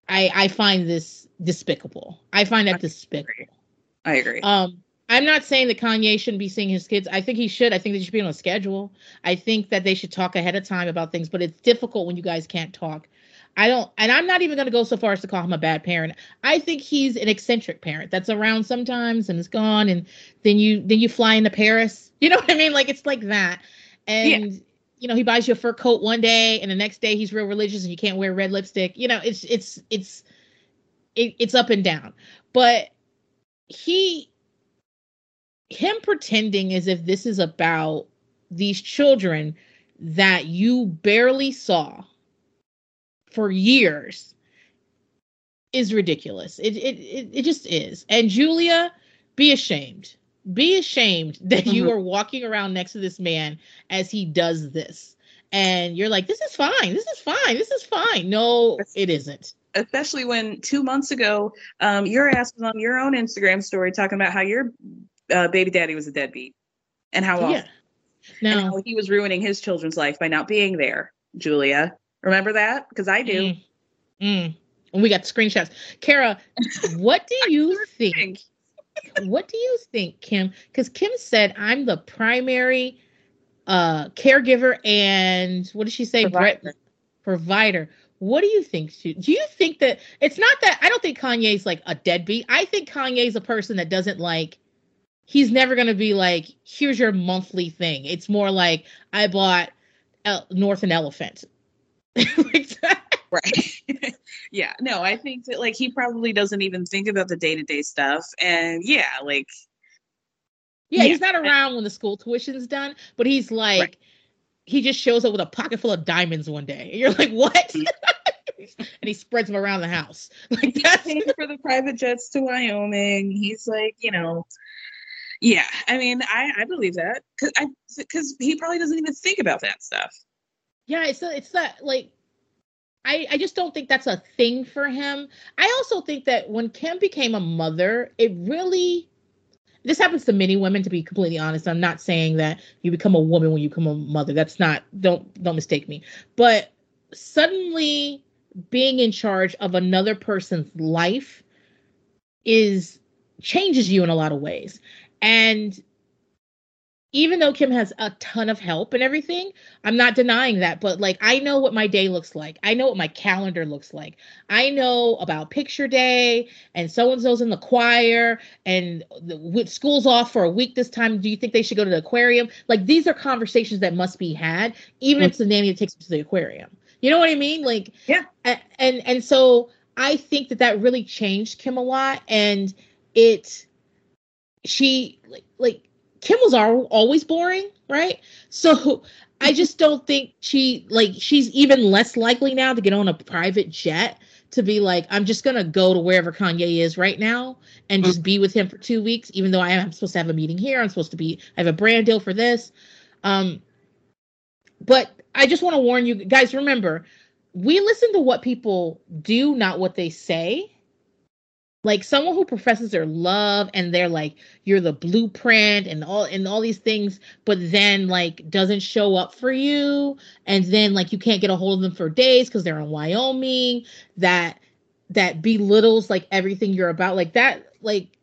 I I find this despicable. I find that despicable. I agree. Um I'm not saying that Kanye shouldn't be seeing his kids. I think he should. I think they should be on a schedule. I think that they should talk ahead of time about things, but it's difficult when you guys can't talk. I don't, and I'm not even going to go so far as to call him a bad parent. I think he's an eccentric parent that's around sometimes and is gone, and then you then you fly into Paris. You know what I mean? Like it's like that, and you know, he buys you a fur coat one day and the next day he's real religious and you can't wear red lipstick. You know, it's it's it's it, it's up and down. But he him pretending as if this is about these children that you barely saw for years is ridiculous. It it it, it just is. And Julia, be ashamed. Be ashamed that you Mhm. are walking around next to this man as he does this. And you're like, this is fine. This is fine. This is fine. No, it isn't. especially when two months ago, um, your ass was on your own Instagram story talking about how your uh, baby daddy was a deadbeat and how awful, Yeah. No. he was ruining his children's life by not being there. Julia, remember that? Because I do. Mm. Mm. And we got screenshots. Kara, what do you think? What do you think, Kim? Because Kim said I'm the primary uh caregiver and what did she say? Brett provider. What do you think? Sue? Do you think that it's not that I don't think Kanye's like a deadbeat. I think Kanye's a person that doesn't like he's never going to be like here's your monthly thing. It's more like I bought El- North and Elephant. Right. yeah. No, I think that like he probably doesn't even think about the day to day stuff. And yeah, like Yeah, Yeah. he's not around when the school tuition's done, but he's like, he just shows up with a pocket full of diamonds one day. And you're like, what? Mm. and he spreads them around the house. Like he's paying for the private jets to Wyoming. He's like, you know, yeah. I mean, I I believe that because I because he probably doesn't even think about that stuff. Yeah, it's a, it's that like I I just don't think that's a thing for him. I also think that when Kim became a mother, it really this happens to many women to be completely honest. I'm not saying that you become a woman when you become a mother. That's not don't don't mistake me. But suddenly being in charge of another person's life is changes you in a lot of ways. And even though Kim has a ton of help and everything, I'm not denying that. But like, I know what my day looks like. I know what my calendar looks like. I know about picture day and so and so's in the choir and the, with school's off for a week this time. Do you think they should go to the aquarium? Like, these are conversations that must be had, even if mm. it's the nanny that takes them to the aquarium. You know what I mean? Like, yeah. And and, and so I think that that really changed Kim a lot, and it she like like Kim was al- always boring, right? So I just don't think she like she's even less likely now to get on a private jet to be like I'm just gonna go to wherever Kanye is right now and just be with him for two weeks, even though I am supposed to have a meeting here. I'm supposed to be I have a brand deal for this. Um, but I just want to warn you guys. Remember, we listen to what people do, not what they say like someone who professes their love and they're like you're the blueprint and all and all these things but then like doesn't show up for you. And then like you can't get a hold of them for days because they're in wyoming that that belittles like everything you're about. Like that like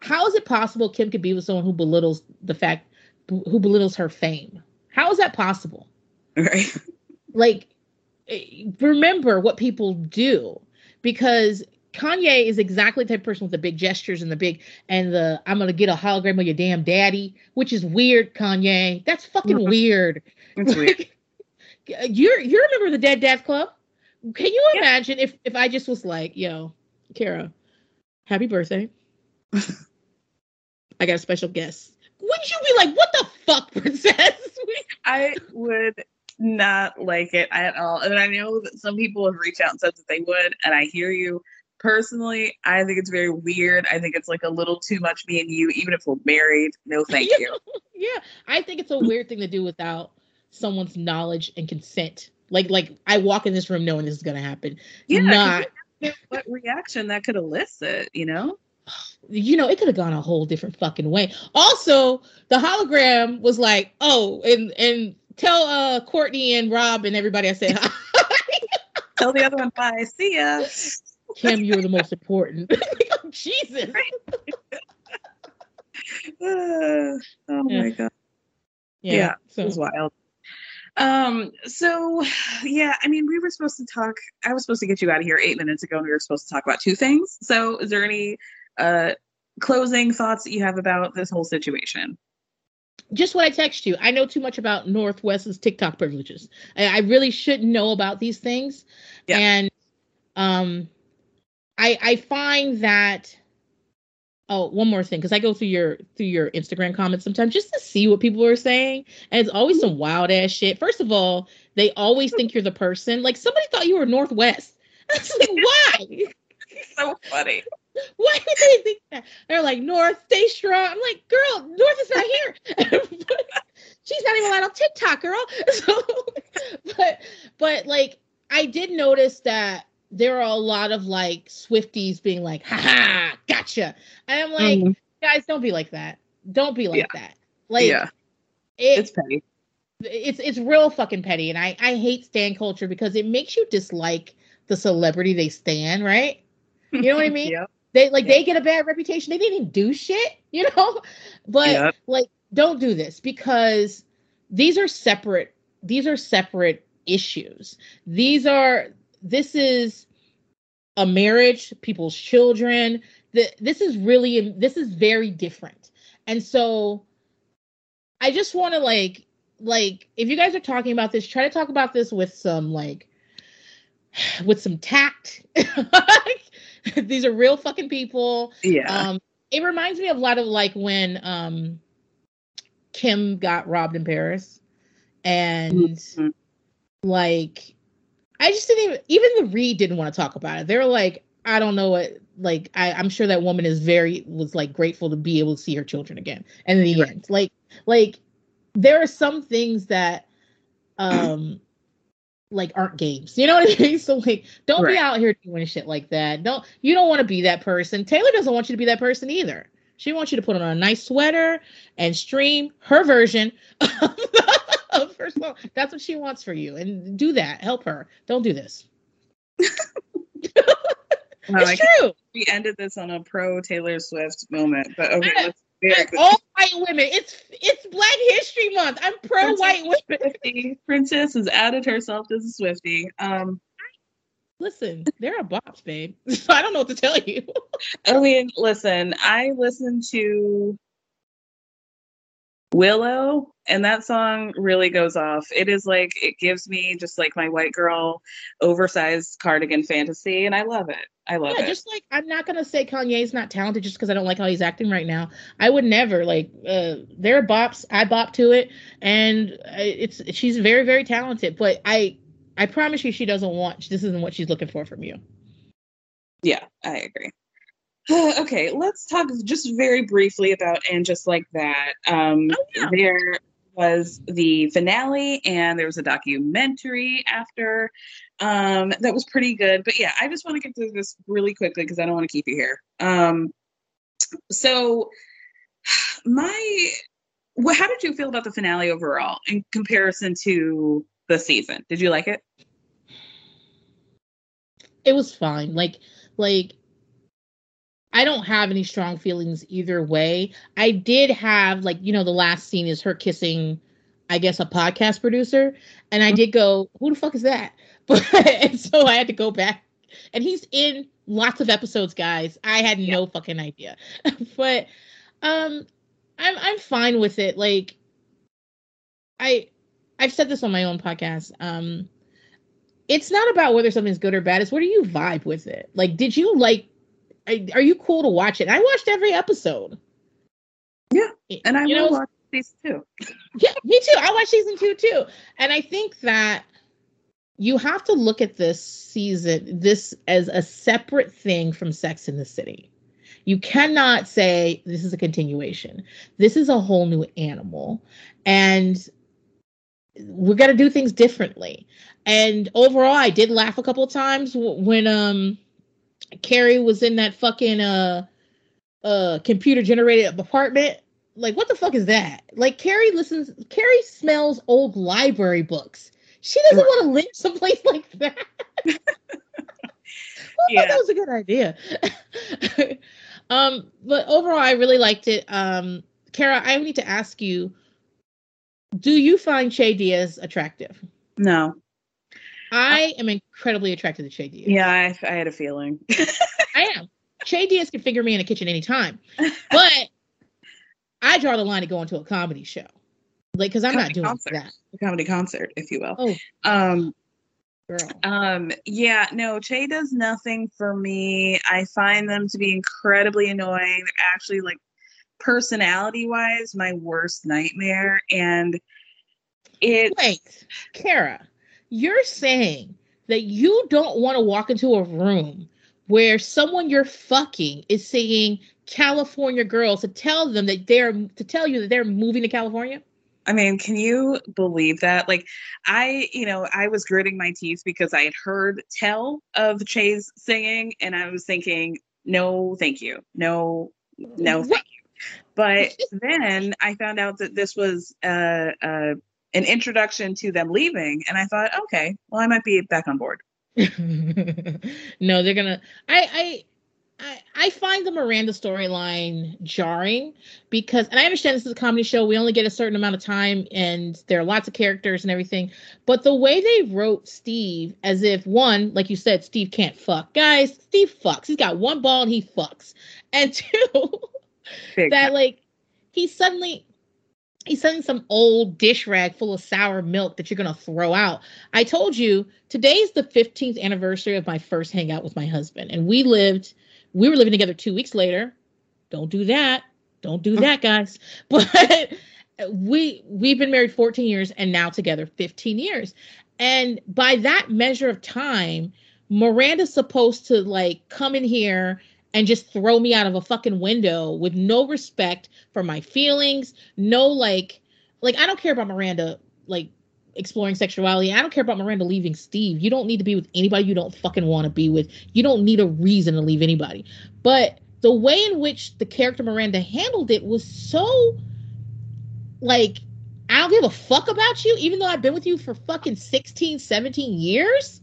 how is it possible kim could be with someone who belittles the fact who belittles her fame? How is that possible? Right. Like eh, remember what people do because Kanye is exactly the type of person with the big gestures and the big and the I'm gonna get a hologram of your damn daddy, which is weird, Kanye. That's fucking Mhm. weird. It's weird. Like, you're a member of the Dead Dads Club? Can you imagine if if I just was like, yo, Kara, happy birthday. I got a special guest. Wouldn't you be like, what the fuck, princess? I would not like it at all. And I know that some people have reached out and said that they would, and I hear you. Personally, I think it's very weird. I think it's like a little too much me and you, even if we're married. No, thank you. yeah, I think it's a weird thing to do without someone's knowledge and consent. Like, like I walk in this room knowing this is gonna happen. Yeah, not what reaction that could elicit, you know? you know, it could have gone a whole different fucking way. Also, the hologram was like, oh, and and tell uh Kourtney and Rob and everybody I said hi. Tell the other one bye. See ya. Kim, you're the most important. Jesus. oh Yeah. my god. Yeah, Yeah, so- it was wild. Um, so yeah, I mean, we were supposed to talk. I was supposed to get you out of here eight minutes ago, and we were supposed to talk about two things. So, is there any uh closing thoughts that you have about this whole situation? just what I text you. I know too much about Northwest's TikTok privileges. I, I really shouldn't know about these things. Yeah. And um I I find that oh one more thing because I go through your through your Instagram comments sometimes just to see what people are saying and it's always mm-hmm. some wild ass shit. First of all, they always think you're the person. Like somebody thought you were Northwest. It's like why? so funny. Why would they think that? They're like, North, stay strong. I'm like, girl, North is not here. She's not even allowed on TikTok, girl. So, but, but like, I did notice that there are a lot of like Swifties being like, ha ha, gotcha. And I'm like, Mhm. guys, don't be like that. Don't be like Yeah. that. Like, yeah, it, it's petty. it's it's real fucking petty and i i hate stan culture because it makes you dislike the celebrity they stan right you know what i mean Yep. they like they get a bad reputation they didn't even do shit you know but Yep. like don't do this because these are separate these are separate issues these are this is a marriage people's children the, this is really this is very different and so i just want to like like if you guys are talking about this try to talk about this with some like with some tact these are real fucking people Yeah. um it reminds me of a lot of like when um kim got robbed in paris and Mhm. like i just didn't even even the Read didn't want to talk about it. They were like i don't know what like I, i'm sure that woman is very was like grateful to be able to see her children again. And in the end like like there are some things that um like aren't games you know what i mean? So like don't Right. be out here doing shit like that. Don't you don't want to be that person. Taylor doesn't want you to be that person either. She wants you to put on a nice sweater and stream her version of her song that's what she wants for you. And do that. Help her. Don't do this. It's true. we ended this on a pro Taylor Swift moment, but okay, I- all white women. It's it's black history month. I'm pro white women. Swiftie. Princess has added herself as a Swiftie. Um, listen there are a bops babe. So i don't know what to tell you. I mean, listen, I listened to Willow, and that song really goes off. It is like it gives me just like my white girl oversized cardigan fantasy, and I love it. I love yeah, it. just like I'm not gonna say Kanye's not talented just because I don't like how he's acting right now. I would never like. Uh, there are bops. I bop to it, and uh, it's she's very very talented. But I I promise you, she doesn't want. This isn't what she's looking for from you. Yeah, I agree. okay, let's talk just very briefly about and just like that. Um, Oh, yeah. There was the finale, and there was a documentary after um, that was pretty good. But yeah, I just want to get through this really quickly because I don't want to keep you here. Um, so, my, well, how did you feel about the finale overall in comparison to the season? Did you like it? It was fine. Like like. I don't have any strong feelings either way. I did have like you know the last scene is her kissing, I guess a podcast producer, and I did go, who the fuck is that? But and so I had to go back, and he's in lots of episodes, guys. I had no fucking idea, but um, I'm I'm fine with it. Like, I I've said this on my own podcast. Um, it's not about whether something's good or bad. It's whether you vibe with it. Like, did you like? Are, are you cool to watch it? I watched every episode. Yeah, and I You will know, watch these too. yeah, me too. I watched season two too, and I think that you have to look at this season this as a separate thing from Sex in the City. You cannot say this is a continuation. This is a whole new animal, and we're gonna do things differently. And overall, I did laugh a couple of times when um Carrie was in that fucking uh uh computer generated apartment. Like, what the fuck is that? Like, Carrie listens. Carrie smells old library books. She doesn't want to live someplace like that. I thought Yeah. that was a good idea. um, but overall, I really liked it. Um, Kara, I need to ask you: Do you find Che Diaz attractive? No. I am incredibly attracted to Che Diaz. Yeah, I, I had a feeling. I am. Che Diaz can figure me in a kitchen anytime. But I draw the line to going to a comedy show. Like, because I'm not doing concert. that. A comedy concert, if you will. Oh, Um, girl. um, yeah, no, Che does nothing for me. I find them to be incredibly annoying. They're actually like personality wise, my worst nightmare. And it Wait, Kara, you're saying that you don't want to walk into a room where someone you're fucking is singing California Girls to tell them that they're to tell you that they're moving to California? I mean, can you believe that? Like, I, you know, I was gritting my teeth because I had heard tell of Che's singing, and I was thinking, no, thank you, no, no, What? thank you. But then I found out that this was uh, uh, an introduction to them leaving, and I thought, okay, well, I might be back on board. no, they're gonna. I I. I, I find the Miranda storyline jarring because, and I understand this is a comedy show. We only get a certain amount of time, and there are lots of characters and everything. But the way they wrote Steve, as if one, like you said, Steve can't fuck. Guys, Steve fucks. He's got one ball and he fucks. And two, that like he suddenly he's sending some old dish rag full of sour milk that you're gonna throw out. I told you today's the 15th anniversary of my first hangout with my husband, and we lived we were living together two weeks later. Don't do that. Don't do that, guys. But we we've been married 14 years and now together 15 years. And by that measure of time, Miranda's supposed to like come in here and just throw me out of a fucking window with no respect for my feelings, no like like I don't care about Miranda like exploring sexuality. I don't care about Miranda leaving Steve. You don't need to be with anybody you don't fucking want to be with. You don't need a reason to leave anybody. But the way in which the character Miranda handled it was so like I don't give a fuck about you even though I've been with you for fucking 16, 17 years.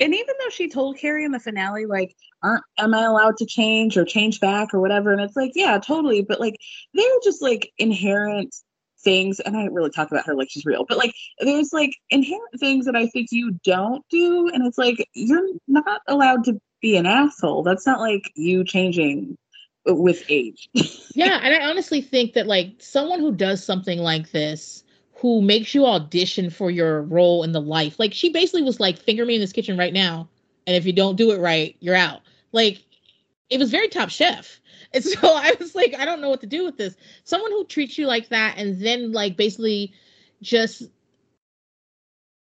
And even though she told Carrie in the finale, like, aren't am I allowed to change or change back or whatever? And it's like, yeah, totally. But like they're just like inherent things, and I didn't really talk about her like she's real, but like there's like inherent things that I think you don't do, and it's like you're not allowed to be an asshole. That's not like you changing with age. yeah, and I honestly think that like someone who does something like this, who makes you audition for your role in the life, like she basically was like, finger me in this kitchen right now, and if you don't do it right, you're out. Like it was very top chef. And so I was like, I don't know what to do with this. Someone who treats you like that and then like basically just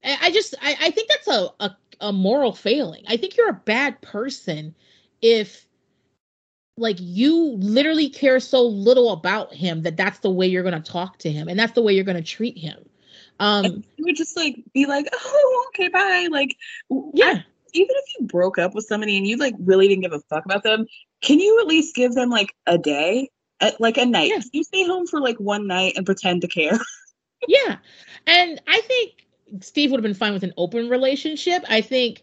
I just I, I think that's a, a a moral failing. I think you're a bad person if like you literally care so little about him that that's the way you're going to talk to him and that's the way you're going to treat him. Um you would just like be like, oh, okay, bye. Like, yeah. Even if you broke up with somebody and you like really didn't give a fuck about them, can you at least give them like a day, like a night? You stay home for like one night and pretend to care. Yeah. And I think Steve would have been fine with an open relationship. I think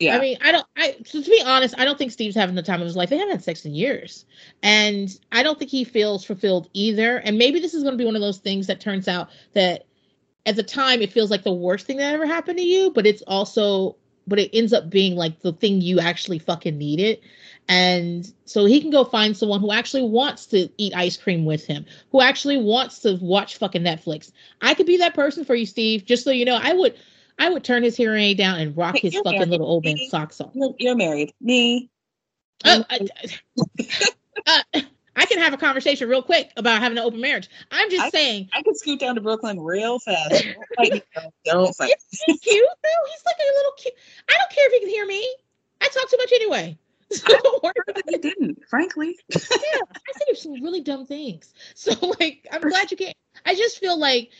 Yeah. I mean, I don't I so to be honest, I don't think Steve's having the time of his life. They haven't had sex in years. And I don't think he feels fulfilled either. And maybe this is going to be one of those things that turns out that at the time it feels like the worst thing that ever happened to you, but it's also but it ends up being like the thing you actually fucking needed. And so he can go find someone who actually wants to eat ice cream with him, who actually wants to watch fucking Netflix. I could be that person for you, Steve. Just so you know, I would I would turn his hearing aid down and rock Hey, his fucking married. little old man socks off. You're, married. Me. Uh, I, uh, I can have a conversation real quick about having an open marriage. I'm just I- saying, I could scoot down to Brooklyn real fast. Don't fight me, girl. Don't fight. is he cute though? He's like a little cute. I don't care if he can hear me. I talk too much anyway. So don't worry Heard that you didn't, frankly. yeah, I of some really dumb things. So like, I'm glad you can't. I just feel like,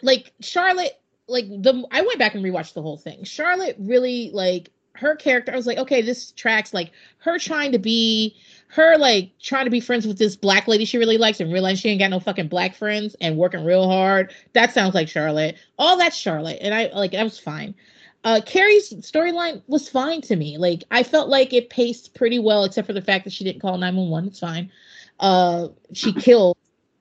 like Charlotte, like the I went back and rewatched the whole thing. Charlotte really like her character. I was like, okay, this tracks. Like her trying to be, her like trying to be friends with this black lady she really likes and realize she ain't got no fucking black friends and working real hard. That sounds like Charlotte. All that's Charlotte, and I like that was fine. Uh, Carrie's storyline was fine to me. Like I felt like it paced pretty well, except for the fact that she didn't call nine one one. It's fine. Uh, she killed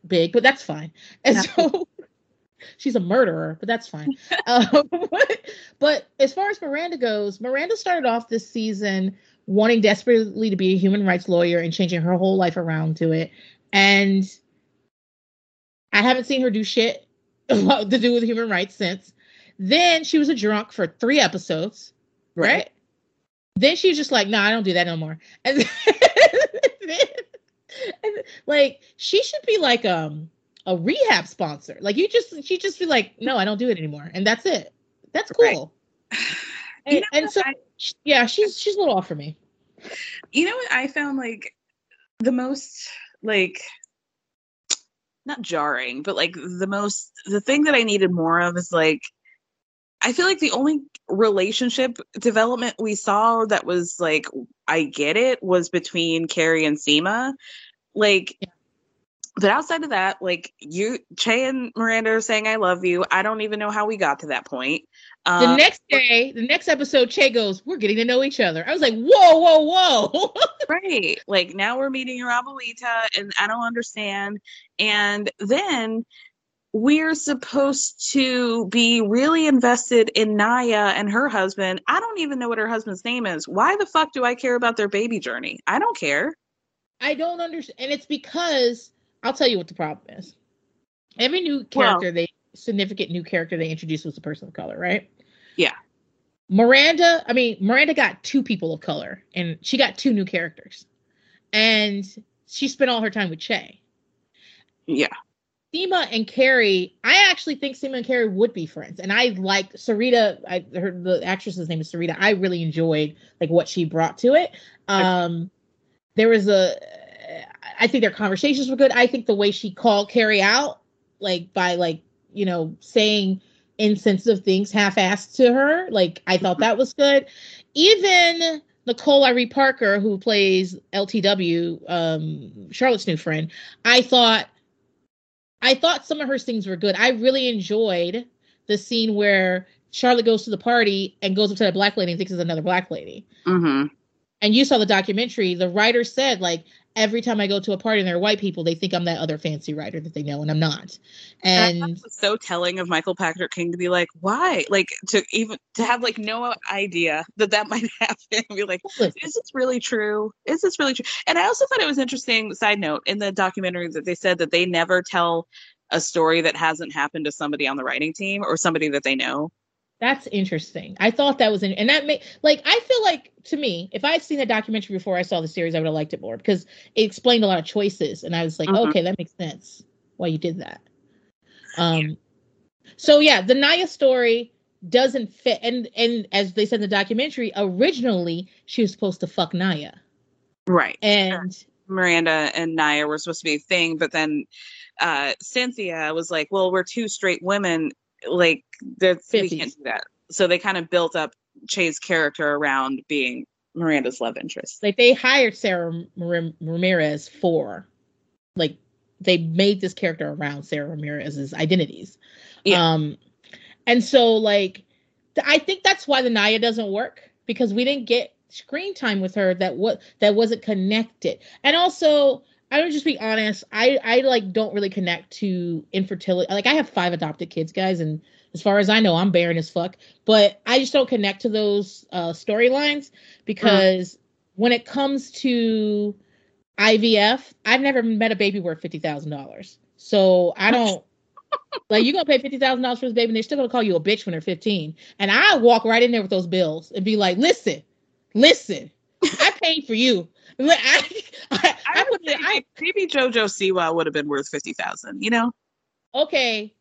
big, but that's fine. And so she's a murderer, but that's fine. um, but, but as far as Miranda goes, Miranda started off this season wanting desperately to be a human rights lawyer and changing her whole life around to it. And I haven't seen her do shit to do with human rights since. Then she was a drunk for three episodes, right? Right. Then she was just like, "No, nah, I don't do that no more." And then, and like she should be like um a rehab sponsor. Like you just she just be like, "No, I don't do it anymore," and that's it. That's Right. cool. You And, know and so I- yeah, she's she's a little off for me. You know what I found like the most like not jarring, but like the most the thing that I needed more of is like I feel like the only relationship development we saw that was like I get it was between Carrie and Seema. Like but outside of that, like you Che and Miranda are saying I love you. I don't even know how we got to that point. The Um, next day, the next episode, Che goes, "We're getting to know each other." I was like, "Whoa, whoa, whoa!" right like now we're meeting your abuelita and i don't understand and then we're supposed to be really invested in Nya and her husband i don't even know what her husband's name is why the fuck do i care about their baby journey i don't care I don't understand, and it's because I'll tell you what the problem is. Every new Well- character, they significant new character they introduced was a person of color, right? Yeah. Miranda, I mean, Miranda got two people of color, and she got two new characters, and she spent all her time with Che. yeah Seema and Carrie, I actually think Seema and Carrie would be friends. And I like Sarita, I heard the actress's name is Sarita. I really enjoyed like what she brought to it. Um there was a I think their conversations were good. I think the way she called Carrie out, like by like, you know, saying insensitive things half-assed to her, like I thought that was good. Even Nicole Irene Parker, who plays LTW, um, Charlotte's new friend, I thought I thought some of her things were good. I really enjoyed the scene where Charlotte goes to the party and goes up to that black lady and thinks it's another black lady. mm-hmm. And you saw the documentary. The writer said, like, every time I go to a party and there are white people, they think I'm that other fancy writer that they know, and I'm not. and so telling of michael patrick king to be like why like to even to have like no idea that that might happen be like is this really true? Is this really true? And I also thought it was interesting. Side note in the documentary that they said that they never tell a story that hasn't happened to somebody on the writing team or somebody that they know. That's interesting. I thought that was, in, and that made like I feel like to me, if I had seen that documentary before I saw the series, I would have liked it more because it explained a lot of choices, and I was like, Mhm. okay, that makes sense why you did that. Um, so yeah, the Nya story doesn't fit, and and as they said in the documentary, originally she was supposed to fuck Nya, Right. and Miranda and Nya were supposed to be a thing, but then uh, Cynthia was like, "Well, we're two straight women. Like, that's we can't do that." So they kind of built up Che's character around being Miranda's love interest. like they hired Sara Ram- Ramirez for, like, they made this character around Sara Ramirez's identities. Yeah. Um, and so like, th- I think that's why the Nya doesn't work because we didn't get screen time with her that what that wasn't connected. And also, I would just be honest, I I like don't really connect to infertility. Like I have five adopted kids, guys, and as far as I know, I'm barren as fuck. But I just don't connect to those uh, storylines because when it comes to IVF, I've never met a baby worth fifty thousand dollars. So I don't like you're gonna pay fifty thousand dollars for this baby, and they're still gonna call you a bitch when they're fifteen. And I walk right in there with those bills and be like, "Listen, listen, I paid for you. I, I, would say I maybe JoJo Siwa would have been worth fifty thousand. You know? okay,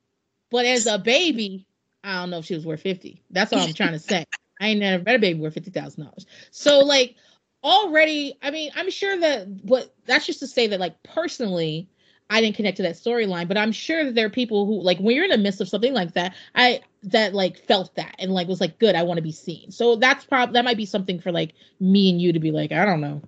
but as a baby, I don't know if she was worth fifty. That's all I'm trying to say. I ain't never met a baby worth fifty thousand dollars. So like already, I mean, I'm sure that but that's just to say that like personally, I didn't connect to that storyline, but I'm sure that there are people who like when you're in the midst of something like that, I that like felt that and like was like, good, I want to be seen. So that's probably that might be something for like me and you to be like, I don't know.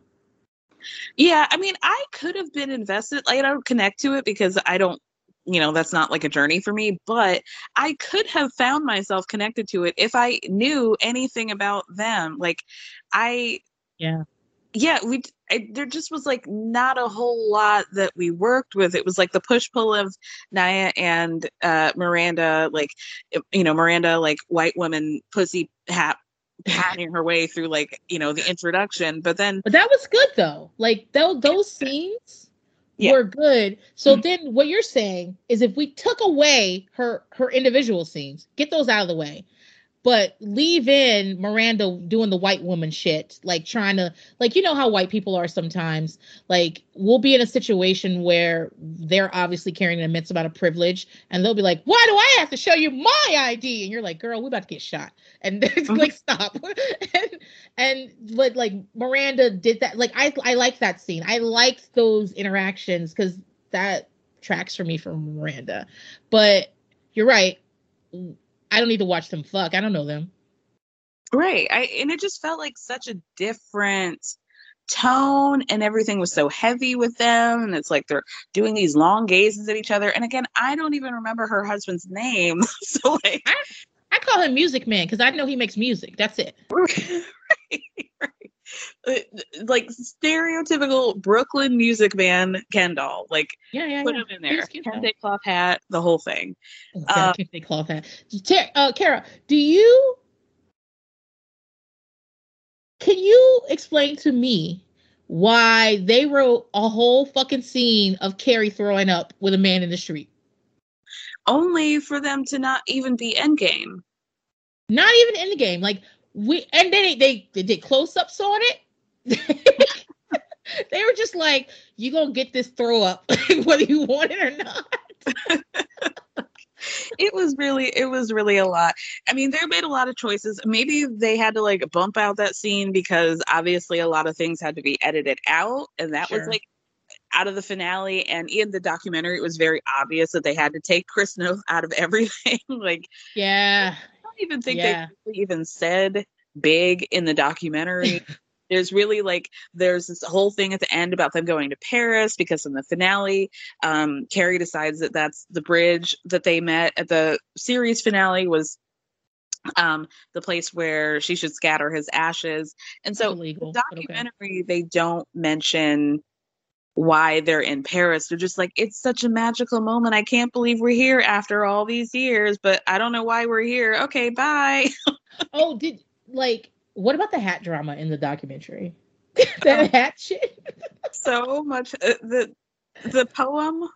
Yeah, I mean, I could have been invested. Like, I don't connect to it because I don't, you know, that's not like a journey for me. But I could have found myself connected to it if I knew anything about them. Like, I, Yeah. yeah, we. I, there just was like not a whole lot that we worked with. It was like the push pull of Nya and uh, Miranda, like, you know, Miranda, like white woman pussy hat patting her way through like you know the introduction but then But that was good though. Like those those scenes Yeah. we're good. So mm-hmm. then what you're saying is if we took away her her individual scenes, get those out of the way, but leave in Miranda doing the white woman shit, like trying to like you know how white people are sometimes. Like we'll be in a situation where they're obviously carrying an immense amount of privilege, and they'll be like, "Why do I have to show you my ID?" And you're like, "Girl, we about to get shot," and it's like stop. and and but like Miranda did that. Like I I like that scene. I liked those interactions because that tracks for me from Miranda. But you're right. I don't need to watch them fuck. I don't know them. Right. I and it just felt like such a different tone and everything was so heavy with them and it's like they're doing these long gazes at each other and again I don't even remember her husband's name so like I, I call him Music Man because I know he makes music. That's it. right, right. Uh, like stereotypical Brooklyn music man Ken doll like Yeah, yeah, put yeah. him in there kente cloth hat the whole thing Oh, Uh, God, they cloth hat. Ter- uh, Kara, do you can you explain to me why they wrote a whole fucking scene of Carrie throwing up with a man in the street? Only for them to not even be endgame Not even in the game. Like we and then they they, did close ups on it. they were just like, you gonna get this throw up whether you want it or not. it was really it was really a lot i mean they made a lot of choices maybe they had to like bump out that scene because obviously a lot of things had to be edited out and that was like out of the finale and in the documentary it was very obvious that they had to take chris Noth out of everything like Yeah. i don't even think Yeah. they even said big in the documentary there's really like there's this whole thing at the end about them going to paris because in the finale um carrie decides that that's the bridge that they met at the series finale was um the place where she should scatter his ashes and so illegal. the but okay. documentary they don't mention why they're in paris they're just like it's such a magical moment i can't believe we're here after all these years but i don't know why we're here okay bye Oh, did like what about the hat drama in the documentary? that hat shit. so much uh, the the poem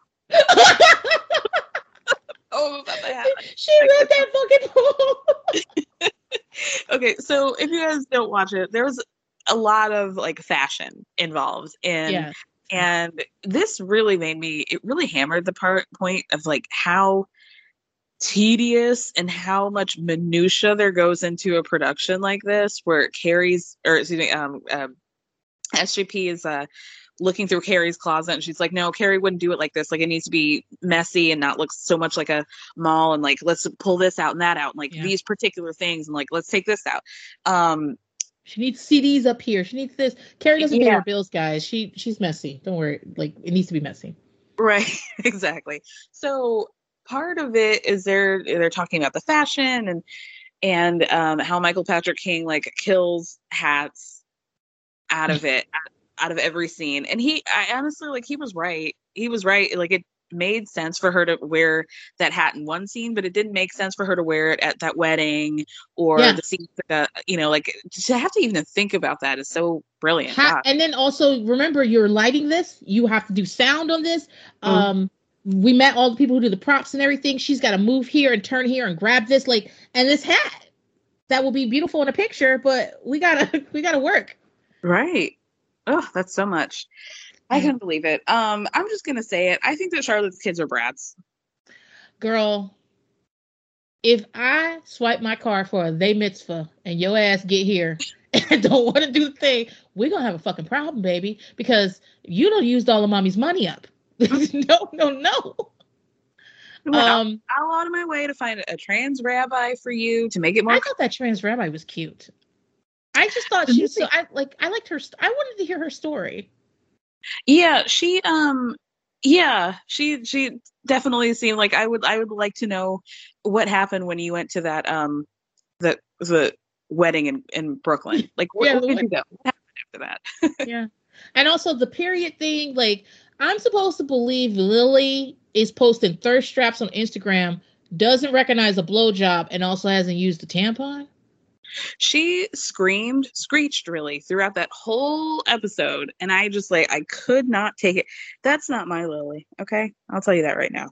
oh about the hat she read that fucking poem. okay so if you guys don't watch it there was a lot of like fashion involved in yeah. And this really made me it really hammered the part point of like how tedious and how much minutia there goes into a production like this where carrie's or excuse me um, um sjp is uh looking through carrie's closet and she's like no carrie wouldn't do it like this. Like it needs to be messy and not look so much like a mall and like let's pull this out and that out and like Yeah. these particular things and like let's take this out. Um She needs CDs up here. She needs this. Carrie doesn't pay her bills, guys. She she's messy. Don't worry. Like it needs to be messy. Right, exactly. So part of it is they're they're talking about the fashion and and um, how Michael Patrick King like kills hats out of it, out of every scene. And he, I honestly like he was right. He was right. Like it made sense for her to wear that hat in one scene, but it didn't make sense for her to wear it at that wedding or Yeah. the scene. That, you know, like to have to even think about that is so brilliant. Ha- and then also remember you're lighting this. You have to do sound on this. Mhm. Um we met all the people who do the props and everything. She's got to move here and turn here and grab this like and this hat. That will be beautiful in a picture, but we gotta we gotta work. Right. Oh, that's so much. I Yeah. couldn't believe it. Um, I'm just gonna say it. I think that Charlotte's kids are brats. Girl, if I swipe my card for a they mitzvah and your ass get here and don't want to do the thing, we're gonna have a fucking problem, baby, because you don't used all of mommy's money up. no, no, no. Well, Um, I'll out of my way to find a trans rabbi for you to make it more. I thought that trans rabbi was cute. I just thought she was so. I like. I liked her. St- I wanted to hear her story. Yeah, she um, yeah, she she definitely seemed like I would I would like to know what happened when you went to that um, the the wedding in in Brooklyn. Like, where, Yeah, where did you go? What happened after that? yeah, and also the period thing. Like, I'm supposed to believe Lily is posting thirst traps on Instagram, doesn't recognize a blowjob, and also hasn't used a tampon. She screamed, screeched really throughout that whole episode. And I just like, I could not take it. That's not my Lily. Okay. I'll tell you that right now.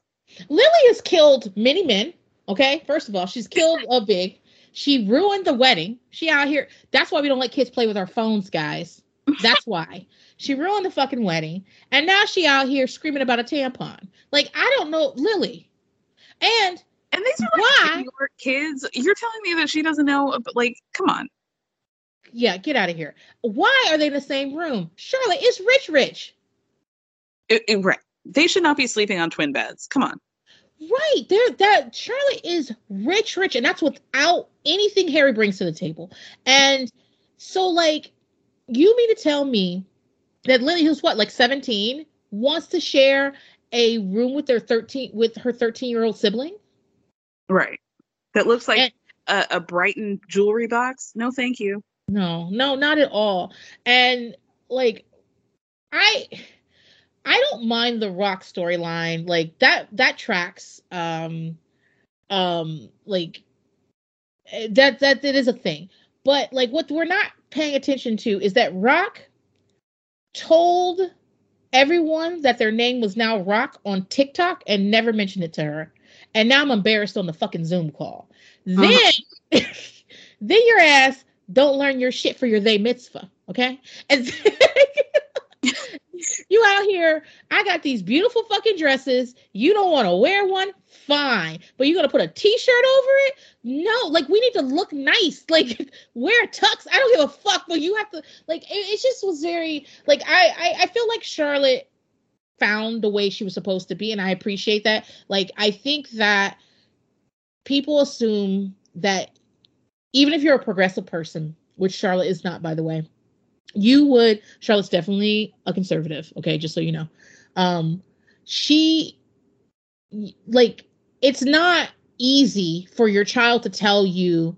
Lily has killed many men. Okay, first of all, she's killed a big. She ruined the wedding. She out here. That's why we don't let kids play with our phones, guys. That's why. She ruined the fucking wedding. And now she out here screaming about a tampon. Like, I don't know, Lily. And And these are like Why? New York kids. You're telling me that she doesn't know, ab- like, come on. yeah, get out of here. Why are they in the same room? Charlotte is rich, rich. It- it- right. They should not be sleeping on twin beds. Come on. Right. There that Charlotte is rich, rich, and that's without anything Harry brings to the table. And so like you mean to tell me that Lily, who's what, like 17, wants to share a room with their 13 with her 13 year old sibling? Right. That looks like And- a, a Brighton jewelry box. No, thank you. No, no, not at all. And like I I don't mind the rock storyline. Like that that tracks um um like eh, that that that is a thing. But like what we're not paying attention to is that Rock told everyone that their name was now Rock on TikTok and never mentioned it to her. And now I'm embarrassed on the fucking Zoom call. Uh-huh. Then then your ass don't learn your shit for your they mitzvah, okay? And you out here, I got these beautiful fucking dresses. You don't want to wear one, fine. But you're gonna put a t-shirt over it? No, like we need to look nice. Like wear tux. I don't give a fuck, but you have to like it, it just was very like I, I I feel like Charlotte found the way she was supposed to be, and I appreciate that. Like I think that people assume that even if you're a progressive person, which Charlotte is not, by the way, you would Charlotte's definitely a conservative, okay, just so you know. Um she like it's not easy for your child to tell you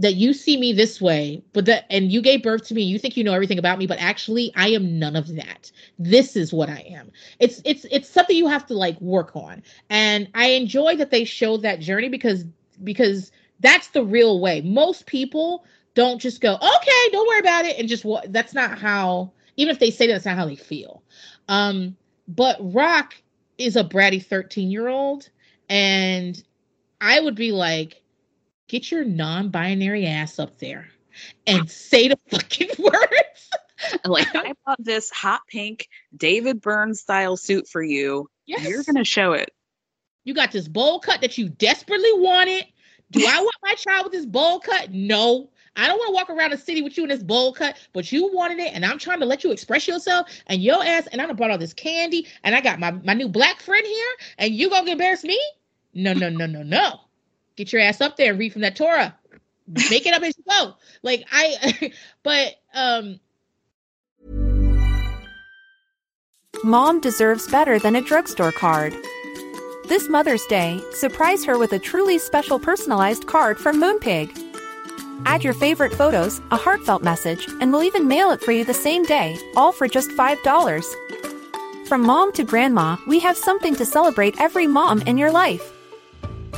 that you see me this way, but that and you gave birth to me, you think you know everything about me, but actually I am none of that. This is what I am. It's it's it's something you have to like work on. And I enjoy that they show that journey because because that's the real way. Most people don't just go, okay, don't worry about it, and just what that's not how. Even if they say that, that's not how they feel. Um, but Rock is a bratty thirteen-year-old, and I would be like, get your non-binary ass up there and say the fucking words. Like, I bought this hot pink David Byrne style suit for you. Yes. You're going to show it. You got this bowl cut that you desperately wanted. Do I want my child with this bowl cut? No. I don't want to walk around the city with you in this bowl cut, but you wanted it, and I'm trying to let you express yourself and your ass. And I done brought all this candy, and I got my, my new black friend here, and you gonna embarrass me? No, no, no, no, no. Get your ass up there and read from that Torah. Make it up as you go. Like I, but um, Mom deserves better than a drugstore card. This Mother's Day, surprise her with a truly special personalized card from Moonpig. Add your favorite photos, a heartfelt message, and we'll even mail it for you the same day, all for just $5. From mom to grandma, we have something to celebrate every mom in your life.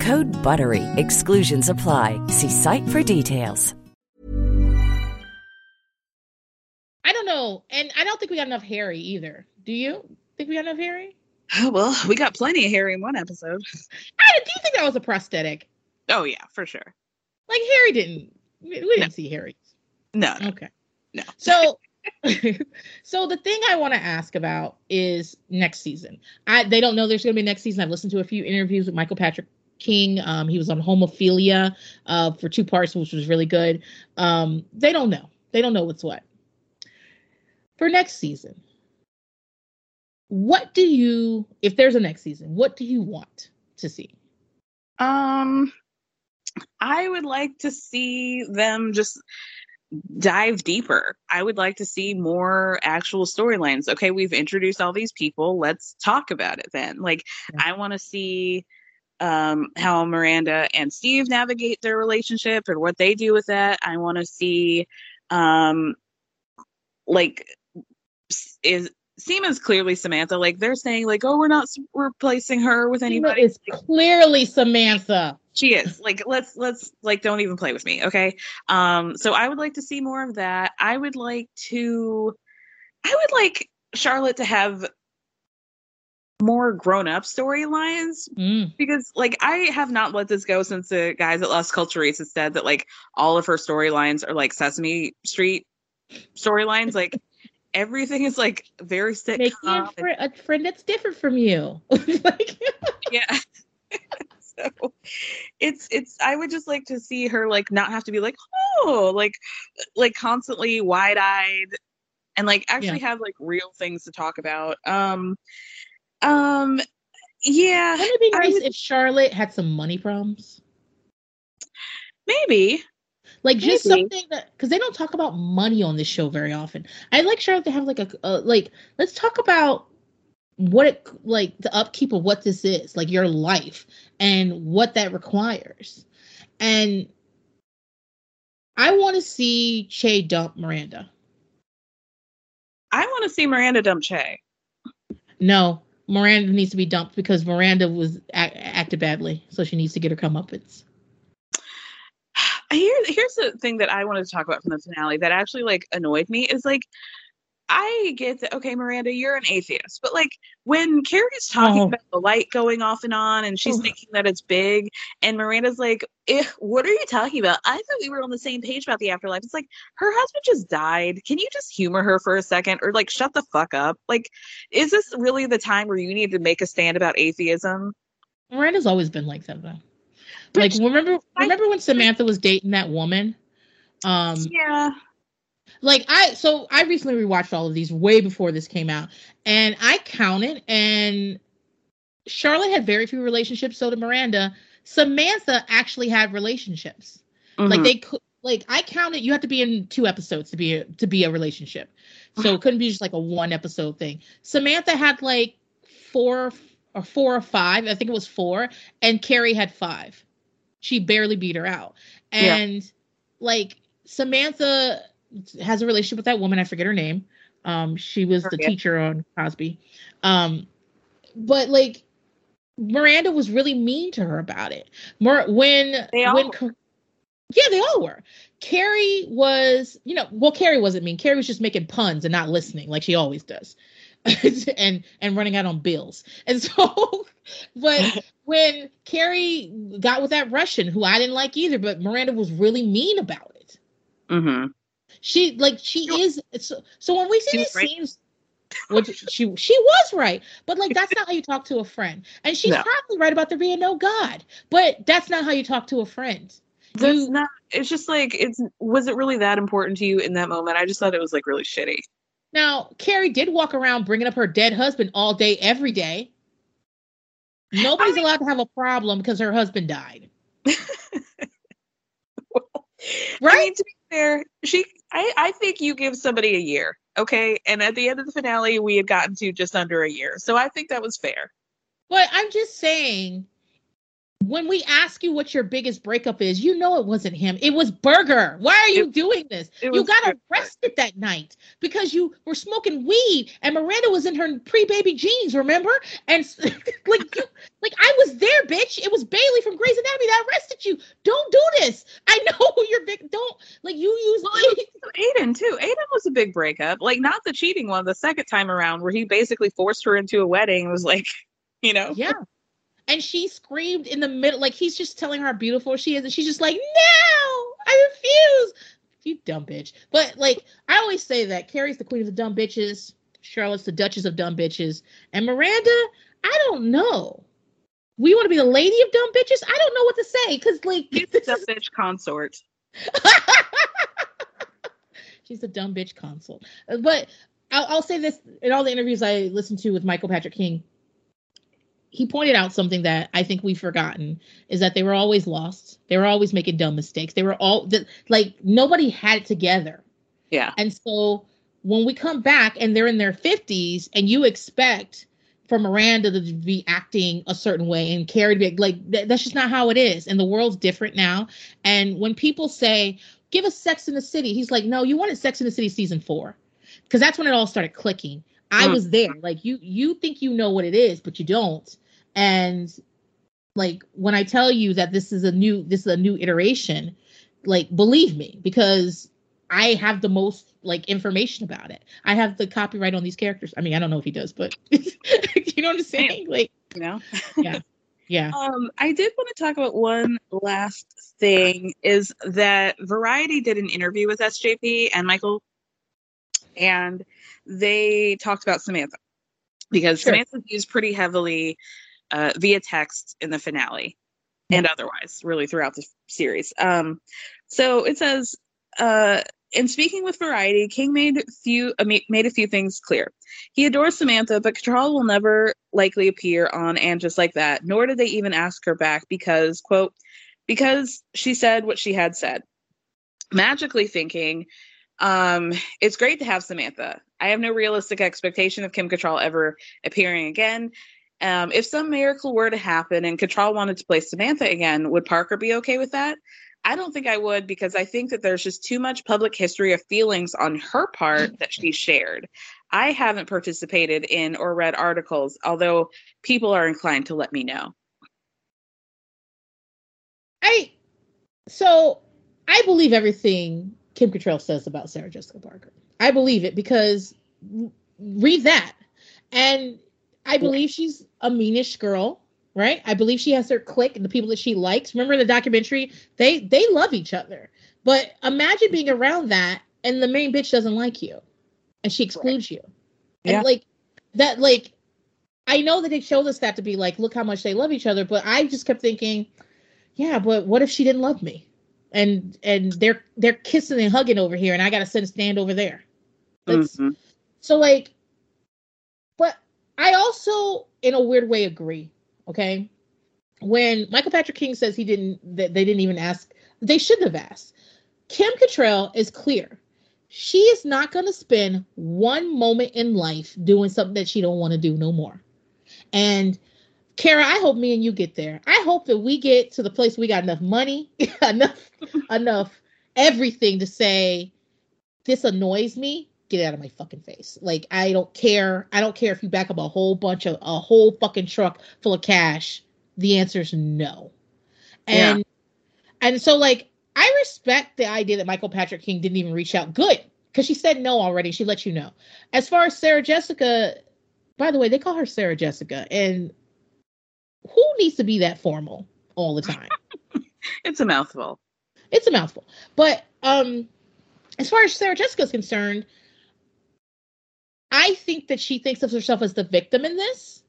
Code BUTTERY. Exclusions apply. See site for details. I don't know, and I don't think we got enough Harry either. Do you think we got enough Harry? Oh, well, we got plenty of Harry in one episode. I, do you think that was a prosthetic? Oh, yeah, for sure. Like Harry didn't. We we didn't see Harry. No, no, Okay. no. So, so the thing I want to ask about is next season. I they don't know there's going to be next season. I've listened to a few interviews with Michael Patrick King. Um, he was on Homophilia uh, for two parts, which was really good. Um, they don't know. They don't know what's what for next season. what do you if there's a next season, what do you want to see? Um, I would like to see them just dive deeper. I would like to see more actual storylines. Okay, we've introduced all these people. Let's talk about it then. Like, I want to see um how Miranda and Steve navigate their relationship and what they do with that. I want to see um like is Seema's clearly Samantha. Like they're saying, like, oh, we're not replacing her with anybody. is clearly Samantha. She is like let's let's like don't even play with me, okay? Um so I would like to see more of that. I would like to I would like Charlotte to have more grown-up storylines Mm. because like I have not let this go since the guys at Lost Culture Race has said that like all of her storylines are like Sesame Street storylines. Like everything is like very Make me a, fri- a friend that's different from you. like, yeah. So it's it's i would just like to see her like not have to be like oh like like constantly wide-eyed and like actually have like real things to talk about. Um um yeah wouldn't it be nice if Charlotte had some money problems? maybe Like just Maybe. something that because they don't talk about money on this show very often. I'd like Charlotte to have like a uh, like let's talk about what it like the upkeep of what this is like your life and what that requires and i want to see che dump miranda i want to see miranda dump che no miranda needs to be dumped because miranda was acted badly. So she needs to get her comeuppance. Here here's the thing that I wanted to talk about from the finale that actually like annoyed me is like I get that okay, Miranda, you're an atheist, but like when Carrie's talking Oh. about the light going off and on and she's Oh. thinking that it's big, and Miranda's like, eh, what are you talking about? I thought we were on the same page about the afterlife. It's like her husband just died. Can you just humor her for a second or like shut the fuck up? Like, is this really the time where you need to make a stand about atheism? miranda's always been like that though like remember remember when samantha was dating that woman um Yeah. Like I so I recently rewatched all of these way before this came out, and I counted, and Charlotte had very few relationships. So did Miranda. Samantha actually had relationships. Like Mhm. they could, like I counted. You have to be in two episodes to be a, to be a relationship. So it couldn't be just like a one episode thing. Samantha had like four or four or five. I think it was four, and Carrie had five. She barely beat her out, Yeah. and like Samantha has a relationship with that woman. I forget her name. Um, she was the teacher on Cosby. Um, but like Miranda was really mean to her about it. Mer- when They all when were. Yeah, they all were. Carrie was, you know, well, Carrie wasn't mean. Carrie was just making puns and not listening, like she always does, and and running out on bills. And so, but when Carrie got with that Russian, who I didn't like either, but Miranda was really mean about it. Mm-hmm. She like she is so, so when we see these right. scenes which she she was right but like that's not how you talk to a friend and she's No. probably right about there being no god but that's not how you talk to a friend That's You- not. It's just like it's. Was it really that important to you in that moment? I just thought it was like really shitty. now carrie did walk around bringing up her dead husband all day every day nobody's allowed to have a problem because her husband died I right mean, to be fair, she. I. I think you give somebody a year, okay? And at the end of the finale, we had gotten to just under a year, so I think that was fair. But I'm just saying, when we ask you what your biggest breakup is, you know it wasn't him. It was Berger. Why are you It- doing this? You got Berger. arrested that night because you were smoking weed and Miranda was in her pre-baby jeans, remember? And like you like I was there, bitch. It was Bailey from Grey's Anatomy that arrested you. Don't do this. I know you're big. Don't like you use Well, Aidan too. Aidan was a big breakup, like not the cheating one, the second time around, where he basically forced her into a wedding. Was like, you know, Yeah. And she screamed in the middle, like he's just telling her how beautiful she is, and she's just like, "No, I refuse." You dumb bitch. But like I always say that Carrie's the queen of the dumb bitches, Charlotte's the duchess of dumb bitches, and Miranda, I don't know. We want to be the lady of dumb bitches. I don't know what to say because like she's a is- bitch consort. She's a dumb bitch consort But I'll, I'll say this in all the interviews I listened to with Michael Patrick King. He pointed out something that I think we've forgotten is that they were always lost. They were always making dumb mistakes. They were all that like nobody had it together. Yeah. And so when we come back and they're in their 50s and you expect for Miranda to be acting a certain way and Carrie to be like th- that's just not how it is. And the world's different now. And when people say, give us Sex and the City, he's like, no, you wanted Sex and the City season four. Because that's when it all started clicking. I Mm. was there. Like you you think you know what it is, but you don't. And like when I tell you that this is a new this is a new iteration, like believe me, because I have the most like information about it. I have the copyright on these characters. I mean, I don't know if he does, but you know what I'm saying? Like, You know? yeah, yeah. Um, I did want to talk about one last thing is that Variety did an interview with SJP and Michael, and they talked about Samantha because Sure. Samantha's used pretty heavily uh, via text in the finale and otherwise, really throughout the series. Um, so it says, uh, in speaking with Variety, King made few uh, made a few things clear. He adores Samantha, but Cattrall will never likely appear on And Just Like That, nor did they even ask her back because, quote, because she said what she had said. Magically thinking, um, it's great to have Samantha. I have no realistic expectation of Kim Cattrall ever appearing again. Um, if some miracle were to happen and Cattrall wanted to play Samantha again, would Parker be okay with that? I don't think I would because I think that there's just too much public history of feelings on her part that she shared. I haven't participated in or read articles, although people are inclined to let me know. I so I believe everything Kim Cattrall says about Sarah Jessica Parker. I believe it because read that, and I believe she's a meanish girl, right? I believe she has her clique and the people that she likes. Remember the documentary? They they love each other, but imagine being around that and the main bitch doesn't like you, and she excludes you, and Yeah. like that, like. I know that they showed us that to be like, look how much they love each other, but I just kept thinking, yeah, but what if she didn't love me? And and they're they're kissing and hugging over here, and I gotta sit and stand over there. Mhm. So like, but I also, in a weird way, agree. Okay, when Michael Patrick King says he didn't, that they didn't even ask, they shouldn't have asked. Kim Cattrall is clear. She is not going to spend one moment in life doing something that she don't want to do no more. And Kara, I hope me and you get there. I hope that we get to the place we got enough money, enough, enough everything to say, this annoys me. Get out of my fucking face. Like I don't care. I don't care if you back up a whole bunch of a whole fucking truck full of cash. The answer is no. And and so like I respect the idea that Michael Patrick King didn't even reach out. Good. Because she said no already. She let you know. As far as Sarah Jessica, by the way, they call her Sarah Jessica. And who needs to be that formal all the time? It's a mouthful. it's a mouthful. But um as far as Sarah Jessica is concerned, I think that she thinks of herself as the victim in this.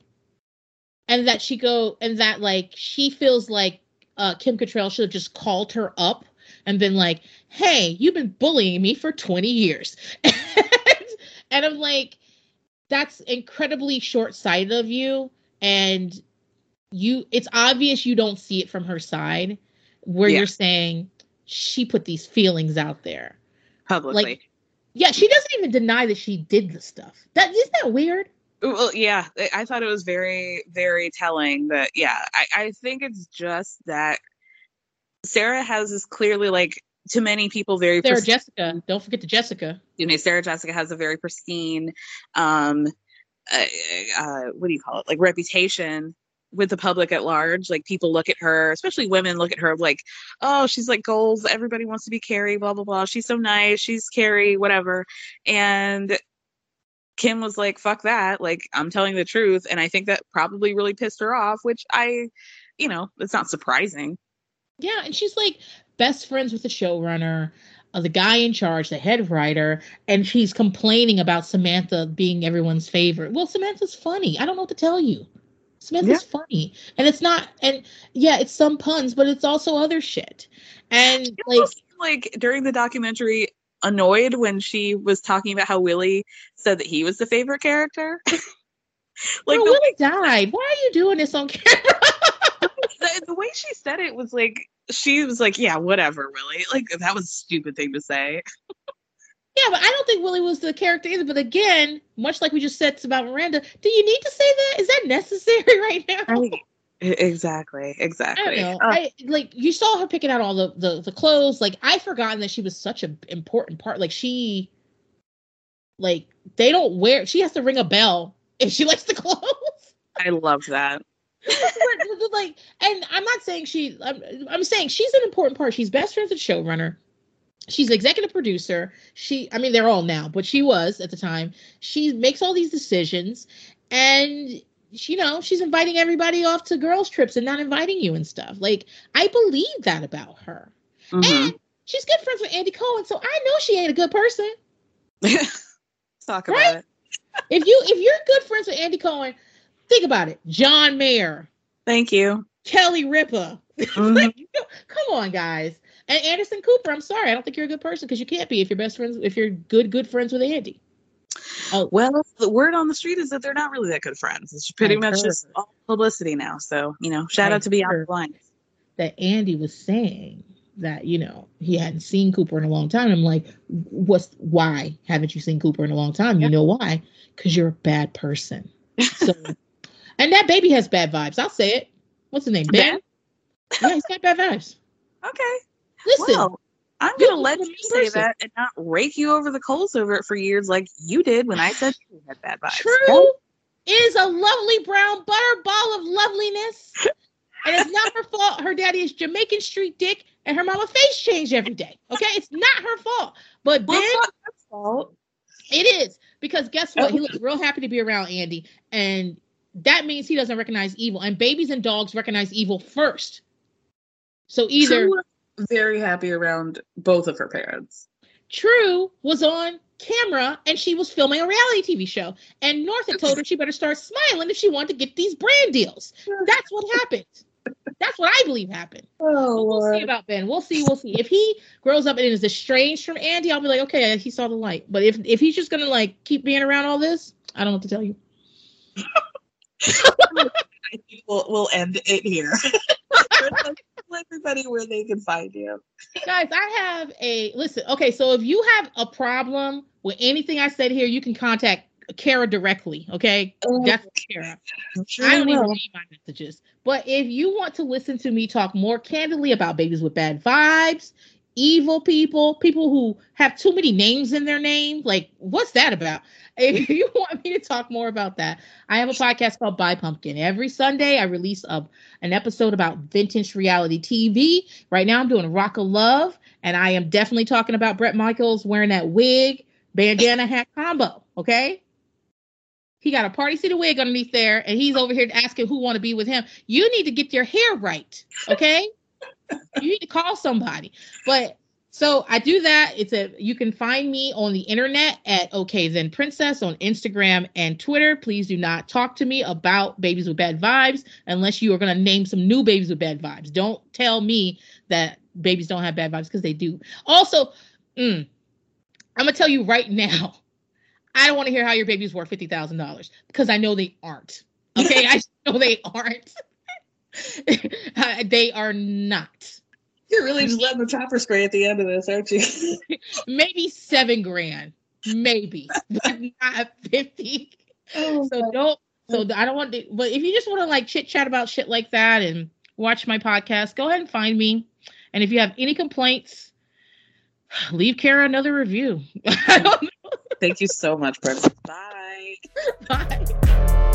And that she go and that like she feels like uh Kim Cattrall should have just called her up and been like, "Hey, you've been bullying me for 20 years." and I'm like, that's incredibly short-sighted of you and you it's obvious you don't see it from her side where Yeah. you're saying she put these feelings out there. Publicly. Like yeah, she doesn't even deny that she did the stuff. That isn't that weird? Well, yeah, I- thought it was very, very telling that, yeah, I, I think it's just that Sarah has this clearly, like, to many people, very Sarah pres- Jessica. Don't forget the Jessica. you know, Sarah Jessica has a very pristine, um, uh, uh, what do you call it? Like reputation with the public at large. Like people look at her, especially women look at her like, oh, she's like goals. Everybody wants to be Carrie, blah, blah, blah. She's so nice. She's Carrie, whatever. And Kim was like, fuck that. Like, I'm telling the truth. And I think that probably really pissed her off, which I, you know, it's not surprising. Yeah, and she's like best friends with the showrunner, uh, the guy in charge, the head writer, and she's complaining about Samantha being everyone's favorite. Well, Samantha's funny. I don't know what to tell you. Samantha's funny, and it's not. And yeah, it's some puns, but it's also other shit. And It like, almost seemed like during the documentary, annoyed when she was talking about how Willie said that he was the favorite character. like Bro, Willie died. Why are you doing this on camera? the, the way she said it was like she was like, "Yeah, whatever, Willie." Like that was a stupid thing to say. Yeah, but I don't think Willie was the character either. But again, much like we just said about Miranda, do you need to say that? Is that necessary right now? I, exactly, exactly. I, uh, I, like you saw her picking out all the, the the clothes. Like I forgotten that she was such an important part. Like she, like they don't wear. She has to ring a bell if she likes the clothes. I love that. like, and I'm not saying she. I'm, I'm saying she's an important part. She's best friends with showrunner she's executive producer. She i mean they're all now but she was at the time. She makes all these decisions and you know she's inviting everybody off to girls trips and not inviting you and stuff. Like i believe that about her. Mm-hmm. and she's good friends with andy cohen so i know she ain't a good person. Talk about right? it. If you if you're good friends with andy cohen think about it. John mayer. Thank you. Kelly ripa. Mm-hmm. like, come on guys and Anderson Cooper, I'm sorry, I don't think you're a good person because you can't be if you're best friends if you're good good friends with Andy. Oh well, the word on the street is that they're not really that good friends. It's pretty I much heard. just all publicity now. So you know, shout I out to Beyond Blind. That Andy was saying that you know he hadn't seen Cooper in a long time. I'm like, what's why haven't you seen Cooper in a long time? You know why? Because you're a bad person. So, and that baby has bad vibes. I'll say it. What's his name? Ben. yeah, he's got bad vibes. Okay. Listen, well, I'm going to let you say person. that and not rake you over the coals over it for years like you did when I said you had bad vibes. True is a lovely brown butter ball of loveliness. and it's not her fault. Her daddy is Jamaican street dick and her mama face changed every day. Okay? It's not her fault. But well, Ben fault. It is. Because guess what? He oh. looks real happy to be around Andy. And that means he doesn't recognize evil. And babies and dogs recognize evil first. So either True very happy around both of her parents. True was on camera and she was filming a reality TV show. And North had told her she better start smiling if she wanted to get these brand deals. That's what happened. That's what I believe happened. Oh, we'll Lord. see about Ben. We'll see. We'll see. If he grows up and is estranged from Andy, I'll be like, okay, he saw the light. But if if he's just gonna like keep being around all this, I don't know what to tell you. I think we'll we'll end it here. everybody where they can find you. Guys, I have a listen. Okay, so if you have a problem with anything I said here, you can contact Kara directly. Okay, oh, that's Kara. Sure I don't even read my messages. But if you want to listen to me talk more candidly about babies with bad vibes, evil people, people who have too many names in their name, like what's that about? If you want me to talk more about that, I have a podcast called Buy Pumpkin. Every Sunday, I release a, an episode about vintage reality TV. Right now, I'm doing Rock of Love, and I am definitely talking about Bret Michaels wearing that wig, bandana hat combo. Okay. He got a party city wig underneath there, and he's over here asking who want to be with him. You need to get your hair right, okay? You need to call somebody. But so I do that. It's a you can find me on the internet at okay then princess on Instagram and Twitter. Please do not talk to me about babies with bad vibes unless you are going to name some new babies with bad vibes. Don't tell me that babies don't have bad vibes because they do. Also, mm, I'm gonna tell you right now. I don't want to hear how your baby's worth fifty thousand dollars because I know they aren't. Okay, I know they aren't. they are not. You're really just letting the chopper spray at the end of this, aren't you? maybe seven grand, maybe, but not fifty. Oh, so God. don't. So I don't want to. But if you just want to like chit chat about shit like that and watch my podcast, go ahead and find me. And if you have any complaints, leave Kara another review. Thank you so much, Princess. Bye. Bye.